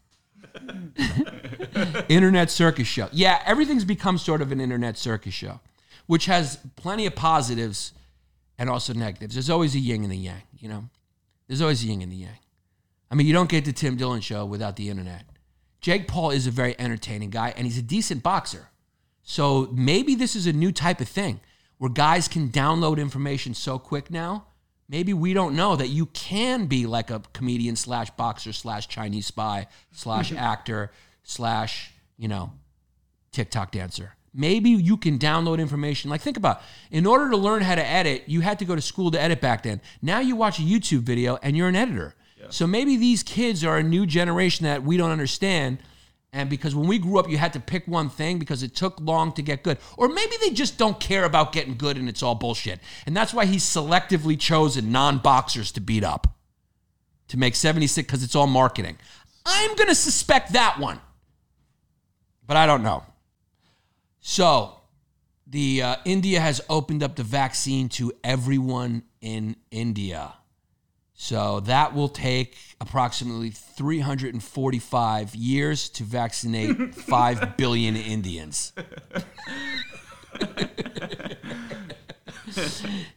internet circus show. Yeah, everything's become sort of an internet circus show, which has plenty of positives and also negatives. There's always a yin and a yang, you know? There's always a yin and a yang. I mean, you don't get the Tim Dillon show without the internet. Jake Paul is a very entertaining guy and he's a decent boxer. So maybe this is a new type of thing where guys can download information so quick now. Maybe we don't know that you can be like a comedian slash boxer slash Chinese spy slash actor slash, you know, TikTok dancer. Maybe you can download information. Like, think about in order to learn how to edit, you had to go to school to edit back then. Now you watch a YouTube video and you're an editor. So maybe these kids are a new generation that we don't understand. And because when we grew up, you had to pick one thing because it took long to get good. Or maybe they just don't care about getting good and it's all bullshit. And that's why he's selectively chosen non boxers to beat up to make 76 because it's all marketing. I'm going to suspect that one, but I don't know. So, the uh, India has opened up the vaccine to everyone in India. So that will take approximately 345 years to vaccinate 5 billion Indians.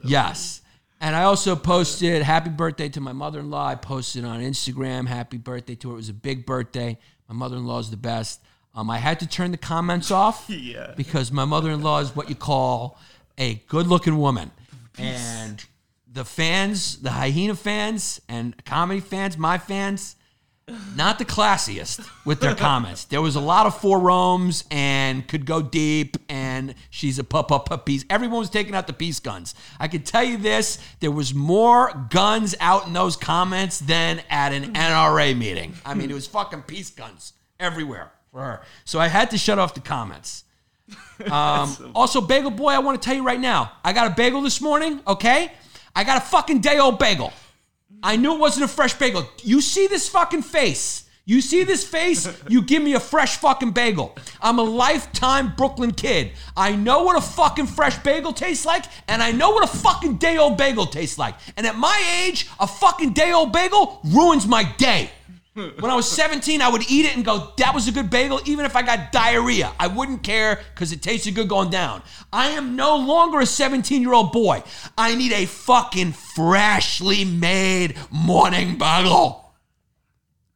yes. And I also posted happy birthday to my mother in law. I posted on Instagram happy birthday to her. It was a big birthday. My mother in law is the best. Um, I had to turn the comments off Yeah. because my mother in law is what you call a good looking woman. And the fans, the hyena fans and comedy fans, my fans, not the classiest with their comments. There was a lot of forums and could go deep, and she's a pup up pup piece. Everyone was taking out the peace guns. I can tell you this: there was more guns out in those comments than at an NRA meeting. I mean, it was fucking peace guns everywhere for her. So I had to shut off the comments. Um, also, Bagel Boy, I want to tell you right now, I got a bagel this morning. Okay, I got a fucking day old bagel. I knew it wasn't a fresh bagel. You see this fucking face. You see this face? You give me a fresh fucking bagel. I'm a lifetime Brooklyn kid. I know what a fucking fresh bagel tastes like, and I know what a fucking day old bagel tastes like. And at my age, a fucking day old bagel ruins my day. When I was 17, I would eat it and go, that was a good bagel, even if I got diarrhea. I wouldn't care because it tasted good going down. I am no longer a 17 year old boy. I need a fucking freshly made morning bagel.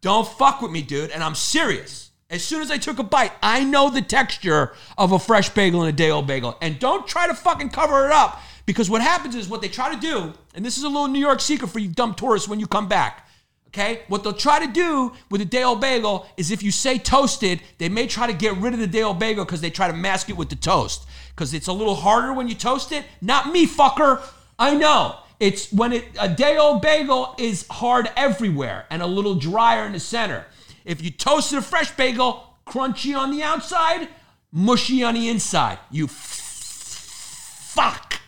Don't fuck with me, dude. And I'm serious. As soon as I took a bite, I know the texture of a fresh bagel and a day old bagel. And don't try to fucking cover it up because what happens is what they try to do, and this is a little New York secret for you dumb tourists when you come back. Okay, what they'll try to do with a day old bagel is if you say toasted, they may try to get rid of the day old bagel because they try to mask it with the toast because it's a little harder when you toast it. Not me, fucker. I know. It's when it a day old bagel is hard everywhere and a little drier in the center. If you toasted a fresh bagel, crunchy on the outside, mushy on the inside. You f- fuck.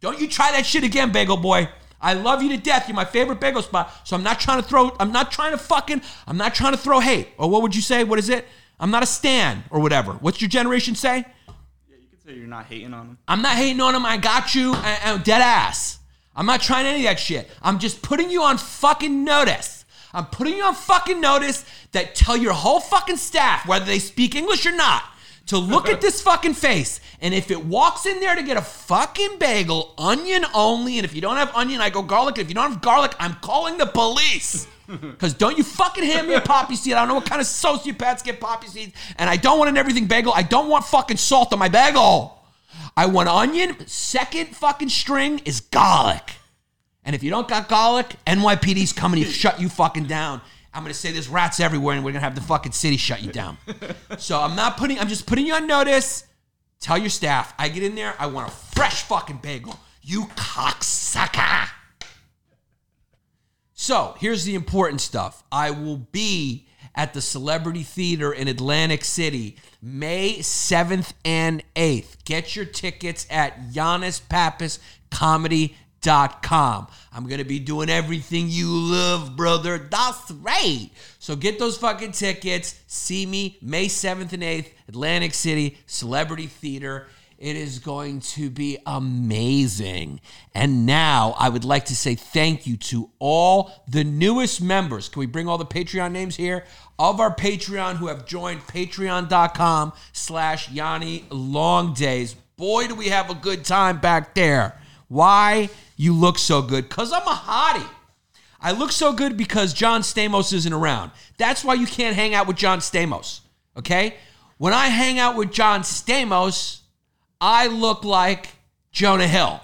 Don't you try that shit again, bagel boy. I love you to death. You're my favorite bagel spot. So I'm not trying to throw, I'm not trying to fucking, I'm not trying to throw hate. Or what would you say? What is it? I'm not a stan or whatever. What's your generation say? Yeah, you could say you're not hating on them. I'm not hating on them. I got you. And, and dead ass. I'm not trying any of that shit. I'm just putting you on fucking notice. I'm putting you on fucking notice that tell your whole fucking staff, whether they speak English or not, to look at this fucking face. And if it walks in there to get a fucking bagel, onion only, and if you don't have onion, I go garlic. If you don't have garlic, I'm calling the police. Because don't you fucking hand me a poppy seed. I don't know what kind of sociopaths get poppy seeds. And I don't want an everything bagel. I don't want fucking salt on my bagel. I want onion. Second fucking string is garlic. And if you don't got garlic, NYPD's coming to shut you fucking down. I'm gonna say there's rats everywhere, and we're gonna have the fucking city shut you down. so I'm not putting. I'm just putting you on notice. Tell your staff. I get in there. I want a fresh fucking bagel. You cocksucker. So here's the important stuff. I will be at the Celebrity Theater in Atlantic City May 7th and 8th. Get your tickets at I'm going to be doing everything you love, brother. That's right. So get those fucking tickets. See me May 7th and 8th, Atlantic City, Celebrity Theater. It is going to be amazing. And now I would like to say thank you to all the newest members. Can we bring all the Patreon names here? Of our Patreon who have joined patreon.com slash Yanni Long Days. Boy, do we have a good time back there. Why? You look so good. Because I'm a hottie. I look so good because John Stamos isn't around. That's why you can't hang out with John Stamos. Okay? When I hang out with John Stamos, I look like Jonah Hill.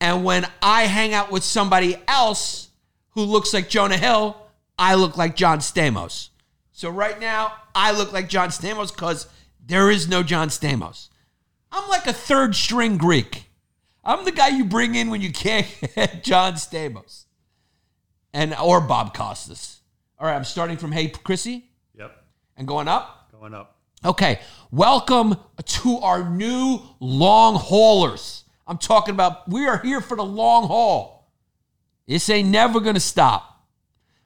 And when I hang out with somebody else who looks like Jonah Hill, I look like John Stamos. So right now, I look like John Stamos because there is no John Stamos. I'm like a third string Greek. I'm the guy you bring in when you can't get John Stamos and or Bob Costas. All right, I'm starting from Hey Chrissy Yep. and going up. Going up. Okay, welcome to our new long haulers. I'm talking about we are here for the long haul. This ain't never gonna stop.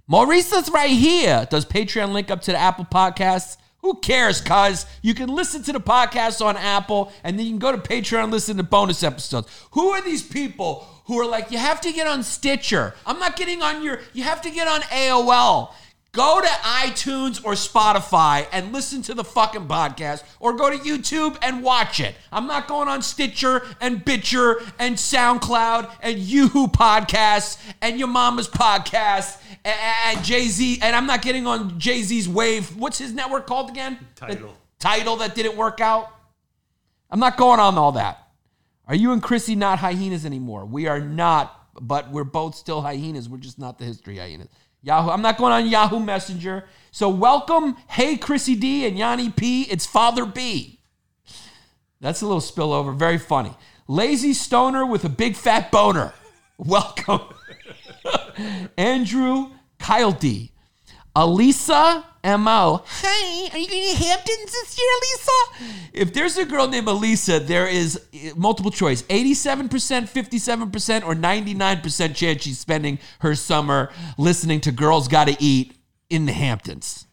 Maurice's right here. Does Patreon link up to the Apple Podcasts? Who cares, cuz? You can listen to the podcast on Apple and then you can go to Patreon and listen to bonus episodes. Who are these people who are like, you have to get on Stitcher? I'm not getting on your, you have to get on AOL. Go to iTunes or Spotify and listen to the fucking podcast, or go to YouTube and watch it. I'm not going on Stitcher and Bitcher and SoundCloud and Yoohoo podcasts and your mama's podcast and, Jay Z. And I'm not getting on Jay Z's Wave. What's his network called again? Tidal. The title that didn't work out. I'm not going on all that. Are you and Chrissy not hyenas anymore? We are not, but we're both still hyenas. We're just not the history hyenas. Yahoo. I'm not going on Yahoo Messenger. So welcome, hey Chrissy D and Yanni P. It's Father B. That's a little spillover. Very funny. Lazy stoner with a big fat boner. Welcome. Andrew Kyle D. Alisa M.O. Hi, are you going to Hamptons this year, Lisa? If there's a girl named Alisa, there is uh, multiple choice 87%, 57%, or 99% chance she's spending her summer listening to Girls Gotta Eat in the Hamptons.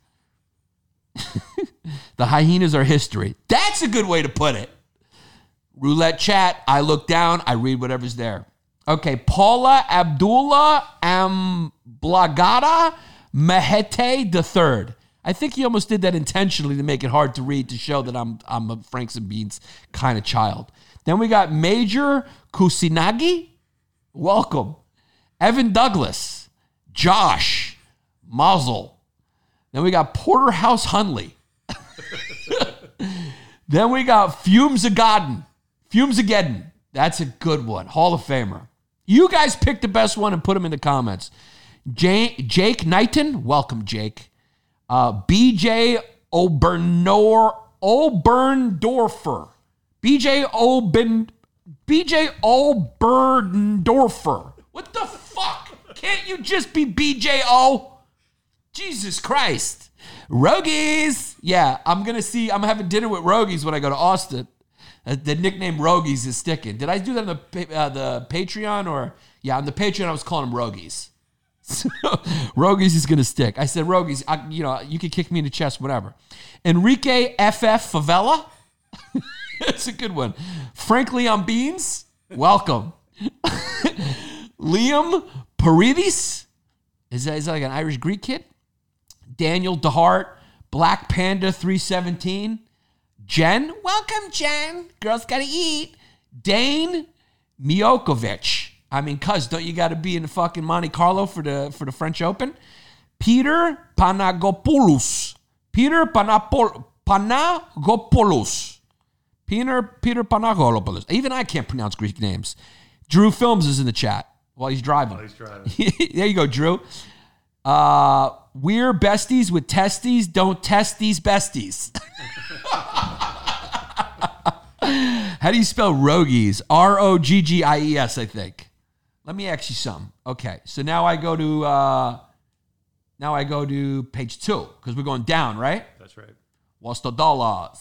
the hyenas are history. That's a good way to put it. Roulette chat. I look down, I read whatever's there. Okay, Paula Abdullah Amblagada Mahete the third. I think he almost did that intentionally to make it hard to read to show that I'm I'm a Franks and Beans kind of child. Then we got Major Kusanagi. Welcome. Evan Douglas. Josh. Mazel. Then we got Porterhouse Hunley. then we got Fumes of Godden. Fumes of Again. That's a good one. Hall of Famer. You guys pick the best one and put them in the comments. Jay, Jake Knighton. Welcome, Jake. Uh, BJ Obernor, Oberndorfer. BJ Oben, BJ Oberndorfer. What the fuck? Can't you just be BJO? Jesus Christ. Rogies. Yeah, I'm going to see, I'm having dinner with Rogies when I go to Austin. Uh, the nickname Rogies is sticking. Did I do that on the, uh, the Patreon or? Yeah, on the Patreon, I was calling them Rogies. So, Rogies is going to stick. I said, Rogies, I, you know, you can kick me in the chest, whatever. Enrique FF Favela. That's a good one. Frankly on Beans. Welcome. Liam Paridis. Is that, is that like an Irish Greek kid? Daniel DeHart. Black Panda 317. Jen. Welcome, Jen. Girls gotta eat. Dane Miokovic. I mean, cuz don't you got to be in the fucking Monte Carlo for the for the French Open? Peter Panagopoulos. Peter Panapol- Panagopoulos. Peter Peter Panagopoulos. Even I can't pronounce Greek names. Drew Films is in the chat while he's driving. He's driving. there you go, Drew. Uh, we're besties with testes. Don't test these besties. How do you spell rogies? R O G G I E S, I think. Let me ask you some. Okay, so now I go to uh, now I go to page two because we're going down, right? That's right. What's the dollars?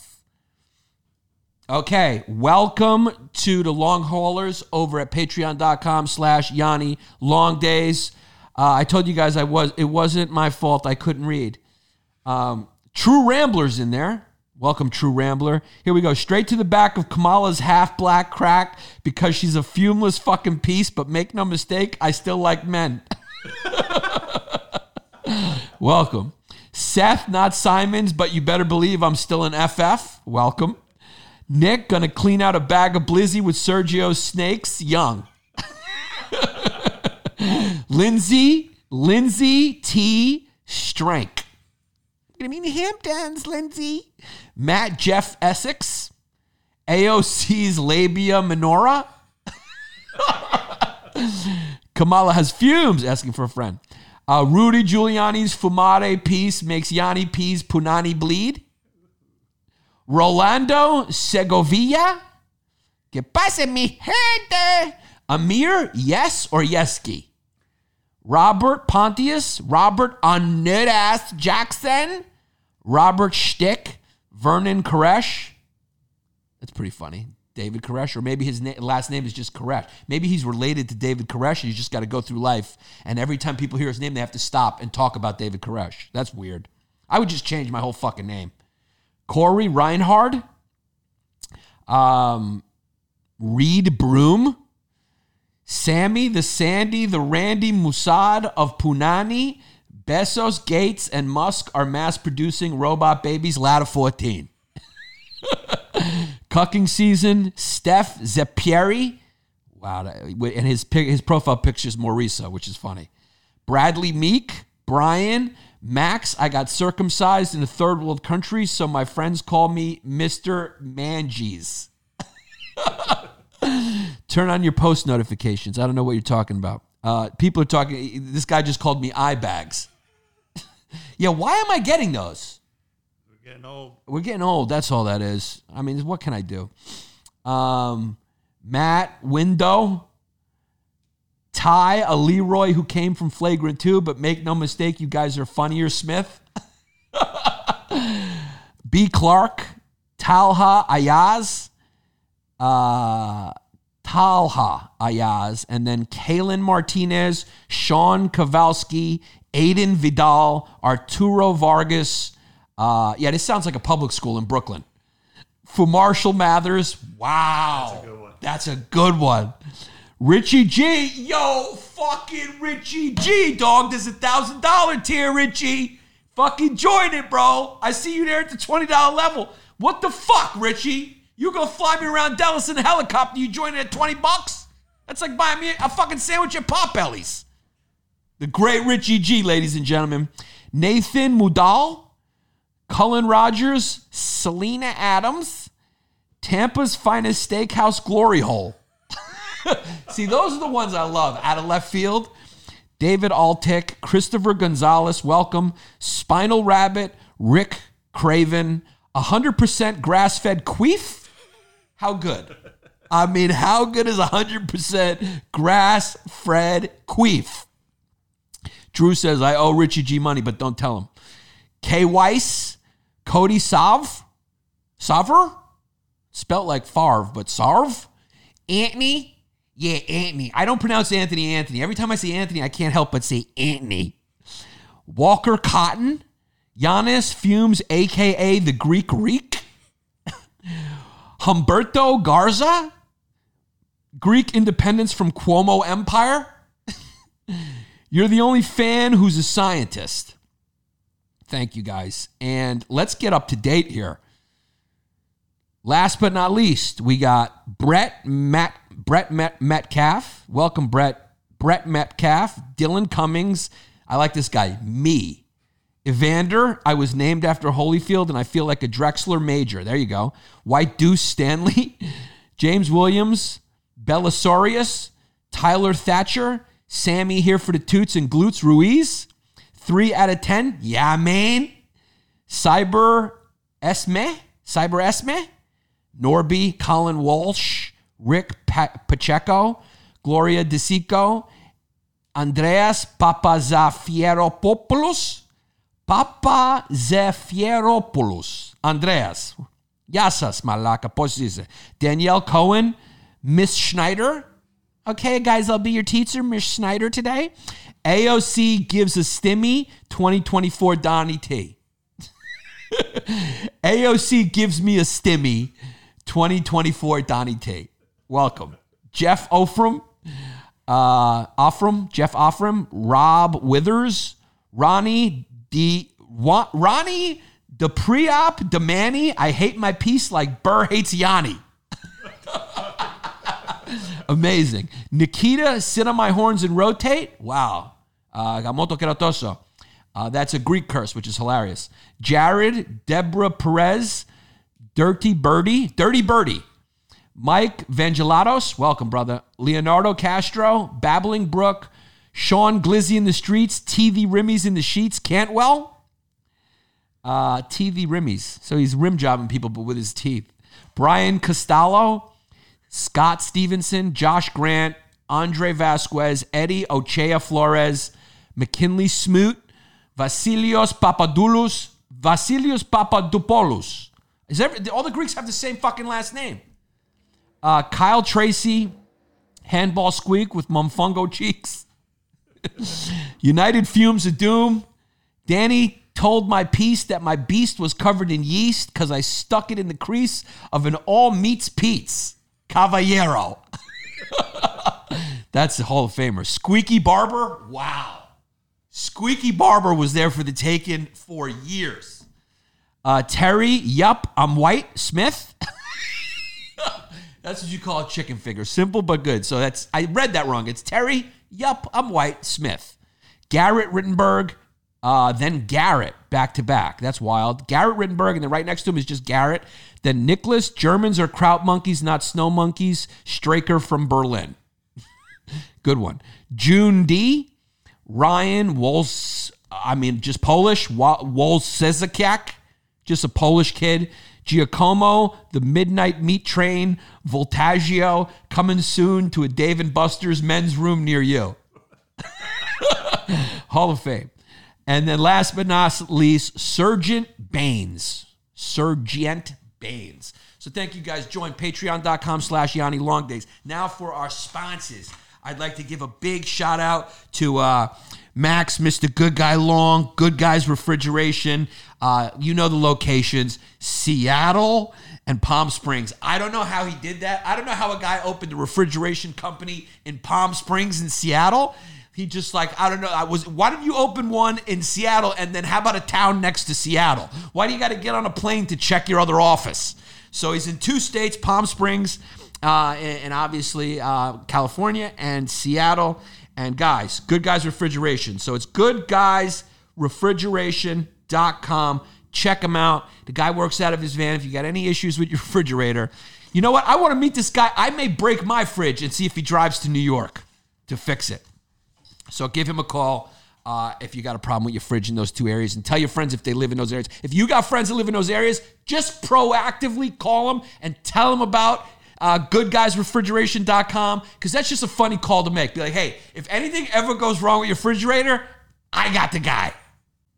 Okay, welcome to the long haulers over at patreon.com slash Yanni Long Days. Uh, I told you guys I was it wasn't my fault I couldn't read. Um, True Ramblers in there. Welcome, True Rambler. Here we go. Straight to the back of Kamala's half black crack because she's a fumeless fucking piece, but make no mistake, I still like men. Welcome. Seth, not Simons, but you better believe I'm still an FF. Welcome. Nick, gonna clean out a bag of Blizzy with Sergio's snakes. Young. Lindsay, Lindsay T. Strank. In the Hamptons, Lindsay. Matt Jeff Essex. AOC's labia minora. Kamala has fumes, asking for a friend. Uh, Rudy Giuliani's fumare piece makes Yanni P's punani bleed. Rolando Segovia. Que pase mi gente. Amir, yes or yeski? Robert Pontius, Robert Anudas Jackson, Robert Stick, Vernon Koresh. That's pretty funny. David Koresh, or maybe his na- last name is just Koresh. Maybe he's related to David Koresh and he's just got to go through life. And every time people hear his name, they have to stop and talk about David Koresh. That's weird. I would just change my whole fucking name. Corey Reinhard, um, Reed Broom, Sammy, the Sandy, the Randy Musad of Punani, Bezos, Gates, and Musk are mass producing robot babies, lad of 14. Cucking season, Steph Zepieri. Wow. And his, his profile picture is Maurice, which is funny. Bradley Meek, Brian, Max. I got circumcised in a third world country, so my friends call me Mr. Manges. Turn on your post notifications. I don't know what you're talking about. Uh, people are talking. This guy just called me eye bags. yeah, why am I getting those? We're getting old. We're getting old. That's all that is. I mean, what can I do? Um, Matt Window, Ty, a Leroy who came from Flagrant 2, but make no mistake, you guys are funnier, Smith. B. Clark, Talha Ayaz, uh, Talha Ayaz, and then Kalen Martinez, Sean Kowalski, Aiden Vidal, Arturo Vargas. Uh, yeah, this sounds like a public school in Brooklyn. For Marshall Mathers, wow, That's a good one. That's a good one. Richie G, yo, fucking Richie G, dog. There's a thousand dollar tier, Richie. Fucking join it, bro. I see you there at the twenty dollar level. What the fuck, Richie? You gonna fly me around Dallas in a helicopter? You join it at twenty bucks? That's like buying me a fucking sandwich at Potbelly's. The great Richie G, ladies and gentlemen. Nathan Mudal, Cullen Rogers, Selena Adams, Tampa's finest steakhouse glory hole. See, those are the ones I love out of left field. David Altick, Christopher Gonzalez, welcome. Spinal Rabbit, Rick Craven, 100% grass fed queef. How good? I mean, how good is 100% grass Fred queef? Drew says, I owe Richie G money, but don't tell him. K. Weiss, Cody Sav, Savr, spelt like Favre, but Sarv. Anthony, yeah, Anthony. I don't pronounce Anthony Anthony. Every time I say Anthony, I can't help but say Anthony. Walker Cotton, Giannis Fumes, aka the Greek Reek. Humberto Garza, Greek independence from Cuomo Empire. You're the only fan who's a scientist. Thank you guys. And let's get up to date here. Last but not least, we got Brett Matt Brett Met, Metcalf. Welcome, Brett. Brett Metcalf, Dylan Cummings. I like this guy. Me. Evander, I was named after Holyfield and I feel like a Drexler major. There you go. White Deuce Stanley, James Williams, Belisarius, Tyler Thatcher, Sammy here for the toots and glutes, Ruiz. Three out of 10. Yeah, man. Cyber Esme, Cyber Esme, Norby, Colin Walsh, Rick pa- Pacheco, Gloria DeSico, Andreas Papazafieropoulos, Papa Zefieropoulos, Andreas, Yasas Malaka, Posise, Danielle Cohen, Miss Schneider. Okay, guys, I'll be your teacher, Miss Schneider, today. AOC gives a stimmy 2024 Donnie T. AOC gives me a stimmy. 2024 Donnie T. Welcome. Jeff Ofram, uh, Offram, Jeff Offram, Rob Withers, Ronnie Wa- Ronnie DePriop Demani. I hate my piece like Burr hates Yanni. Amazing. Nikita, sit on my horns and rotate. Wow. Uh, Gamoto Keratoso. Uh, that's a Greek curse, which is hilarious. Jared, Deborah Perez, Dirty Birdie, Dirty Birdie. Mike Vangelatos, welcome, brother. Leonardo Castro, Babbling Brook, Sean Glizzy in the streets, TV Rimmies in the sheets, Cantwell, uh, TV Rimmies. So he's rim jobbing people, but with his teeth. Brian Costello, Scott Stevenson, Josh Grant, Andre Vasquez, Eddie Ochea Flores, McKinley Smoot, Vasilios Papadoulos, Vasilios Papadopoulos. Is every, all the Greeks have the same fucking last name? Uh, Kyle Tracy, Handball Squeak with Mumfungo Cheeks. United Fumes of Doom. Danny told my piece that my beast was covered in yeast because I stuck it in the crease of an all meats Pete's. Caballero. That's the Hall of Famer. Squeaky Barber. Wow. Squeaky Barber was there for the taking for years. Uh, Terry, yup, I'm white. Smith. that's what you call a chicken finger. Simple but good. So that's I read that wrong. It's Terry, yup, I'm white. Smith. Garrett Rittenberg, uh, then Garrett back to back. That's wild. Garrett Rittenberg, and then right next to him is just Garrett. Then Nicholas, Germans are kraut monkeys, not snow monkeys. Straker from Berlin. Good one. June D. Ryan Wols, I mean, just Polish. Wolsezakak, just a Polish kid. Giacomo, the Midnight Meat Train. Voltaggio, coming soon to a Dave and Buster's men's room near you. Hall of Fame. And then last but not least, Sergeant Baines. Sergeant Baines. So thank you guys. Join patreon.com slash Yanni Long Days. Now for our sponsors. I'd like to give a big shout out to uh, Max, Mr. Good Guy Long, Good Guys Refrigeration. Uh, you know the locations Seattle and Palm Springs. I don't know how he did that. I don't know how a guy opened a refrigeration company in Palm Springs in Seattle. He just like I don't know. I was. Why don't you open one in Seattle and then how about a town next to Seattle? Why do you got to get on a plane to check your other office? So he's in two states: Palm Springs, uh, and, obviously uh, California and Seattle. And guys, Good Guys Refrigeration. So it's goodguysrefrigeration.com. Check him out. The guy works out of his van. If you got any issues with your refrigerator, you know what? I want to meet this guy. I may break my fridge and see if he drives to New York to fix it. So give him a call uh, if you got a problem with your fridge in those two areas and tell your friends if they live in those areas. If you got friends that live in those areas, just proactively call them and tell them about uh, goodguysrefrigeration.com because that's just a funny call to make. Be like, hey, if anything ever goes wrong with your refrigerator, I got the guy.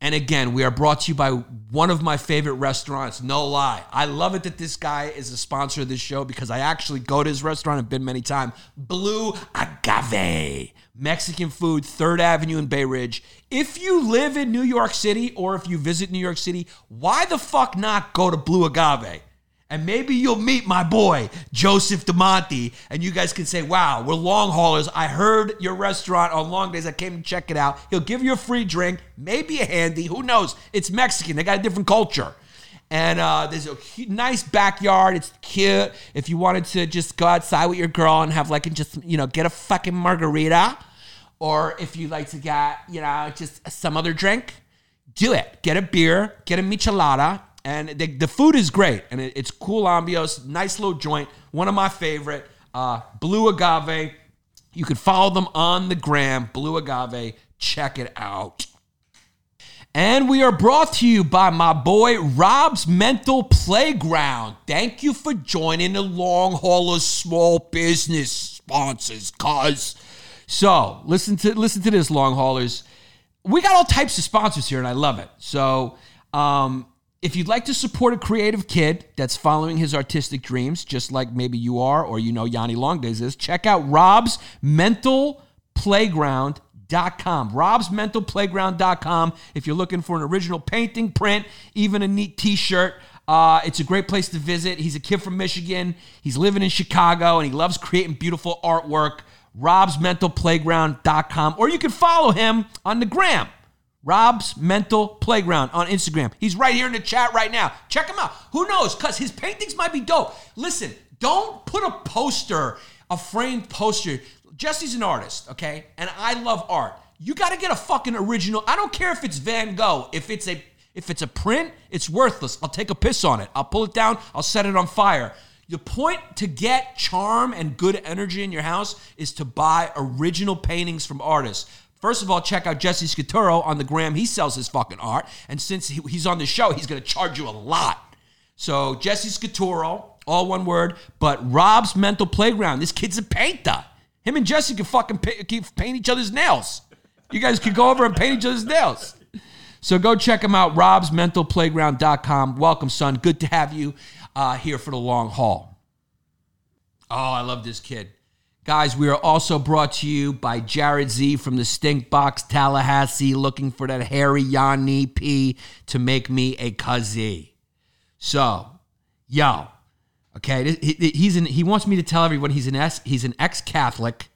And again, we are brought to you by one of my favorite restaurants, no lie. I love it that this guy is a sponsor of this show because I actually go to his restaurant and been many times. Blue Agave. Mexican food, 3rd Avenue in Bay Ridge. If you live in New York City or if you visit New York City, why the fuck not go to Blue Agave? And maybe you'll meet my boy, Joseph DeMonte, and you guys can say, wow, we're long haulers. I heard your restaurant on long days. I came to check it out. He'll give you a free drink, maybe a handy. Who knows? It's Mexican. They got a different culture. And uh, there's a nice backyard. It's cute. If you wanted to just go outside with your girl and have like, and just, you know, get a fucking margarita, or if you like to get, you know, just some other drink, do it. Get a beer, get a michelada, and the, the food is great. And it, it's cool ambiance, nice little joint. One of my favorite, uh, Blue Agave. You can follow them on the gram, Blue Agave. Check it out. And we are brought to you by my boy Rob's Mental Playground. Thank you for joining the Long Haulers Small Business sponsors, cuz. So listen to listen to this, long haulers. We got all types of sponsors here, and I love it. So um, if you'd like to support a creative kid that's following his artistic dreams, just like maybe you are, or you know Yanni Longdays is, check out Rob's Mental Playground robsmentalplayground.com. robsmentalplayground.com. If you're looking for an original painting, print, even a neat t shirt, uh, it's a great place to visit. He's a kid from Michigan. He's living in Chicago and he loves creating beautiful artwork. robsmentalplayground.com. Or you can follow him on the gram. Rob's Mental Playground on Instagram. He's right here in the chat right now. Check him out. Who knows? Because his paintings might be dope. Listen, don't put a poster, a framed poster. Jesse's an artist, okay? And I love art. You got to get a fucking original. I don't care if it's Van Gogh. If it's a if it's a print, it's worthless. I'll take a piss on it. I'll pull it down. I'll set it on fire. The point to get charm and good energy in your house is to buy original paintings from artists. First of all, check out Jesse Scaturo on the gram. He sells his fucking art. And since he- he's on the show, he's going to charge you a lot. So Jesse Scaturo, all one word, but Rob's Mental Playground. This kid's a painter. Him and Jesse can fucking pa- keep paint each other's nails. You guys could go over and paint each other's nails. So go check him out, robsmentalplayground.com. Welcome, son. Good to have you uh, here for the long haul. Oh, I love this kid. Guys, we are also brought to you by Jared Z from the Stink Box Tallahassee, looking for that hairy Yanni P to make me a cuzzy. So, yo, okay, he's an, he wants me to tell everyone he's an S, he's an ex-Catholic,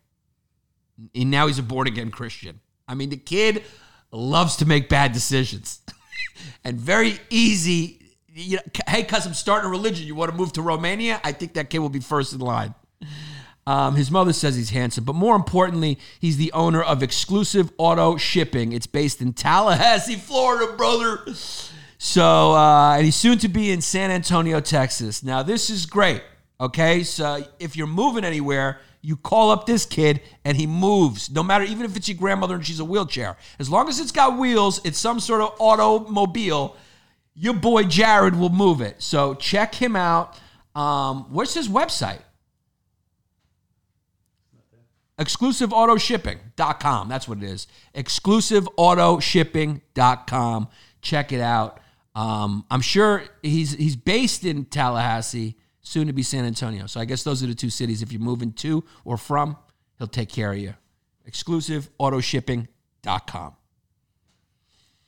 and now he's a born-again Christian. I mean, the kid loves to make bad decisions, and very easy. You know, hey, cuz I'm starting a religion. You want to move to Romania? I think that kid will be first in line. Um, his mother says he's handsome, but more importantly, he's the owner of Exclusive Auto Shipping. It's based in Tallahassee, Florida, brother. So, uh, and he's soon to be in San Antonio, Texas. Now, this is great. Okay, so if you're moving anywhere, you call up this kid and he moves. No matter, even if it's your grandmother and she's a wheelchair, as long as it's got wheels, it's some sort of automobile. Your boy Jared will move it. So check him out. Um, what's his website? exclusiveautoshipping.com. That's what it is. Exclusiveautoshipping.com. Check it out. Um, I'm sure he's he's based in Tallahassee, soon to be San Antonio. So I guess those are the two cities. If you're moving to or from, he'll take care of you. Exclusiveautoshipping.com.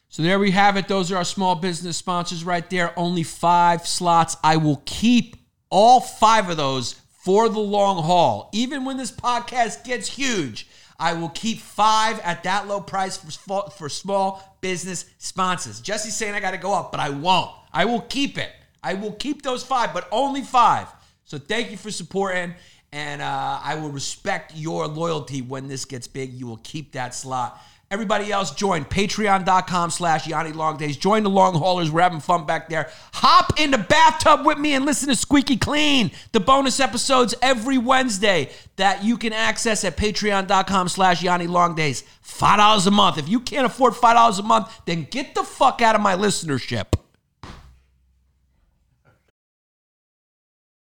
So there we have it. Those are our small business sponsors right there. Only five slots. I will keep all five of those for the long haul. Even when this podcast gets huge, I will keep five at that low price for, for small business sponsors. Jesse's saying I got to go up, but I won't. I will keep it. I will keep those five, but only five. So thank you for supporting, and uh, I will respect your loyalty when this gets big. You will keep that slot. Everybody else, join patreon.com slash Yanni Long Days. Join the long haulers. We're having fun back there. Hop in the bathtub with me and listen to Squeaky Clean, the bonus episodes every Wednesday that you can access at patreon.com slash Yanni Long Days. $5 a month. If you can't afford $5 a month, then get the fuck out of my listenership.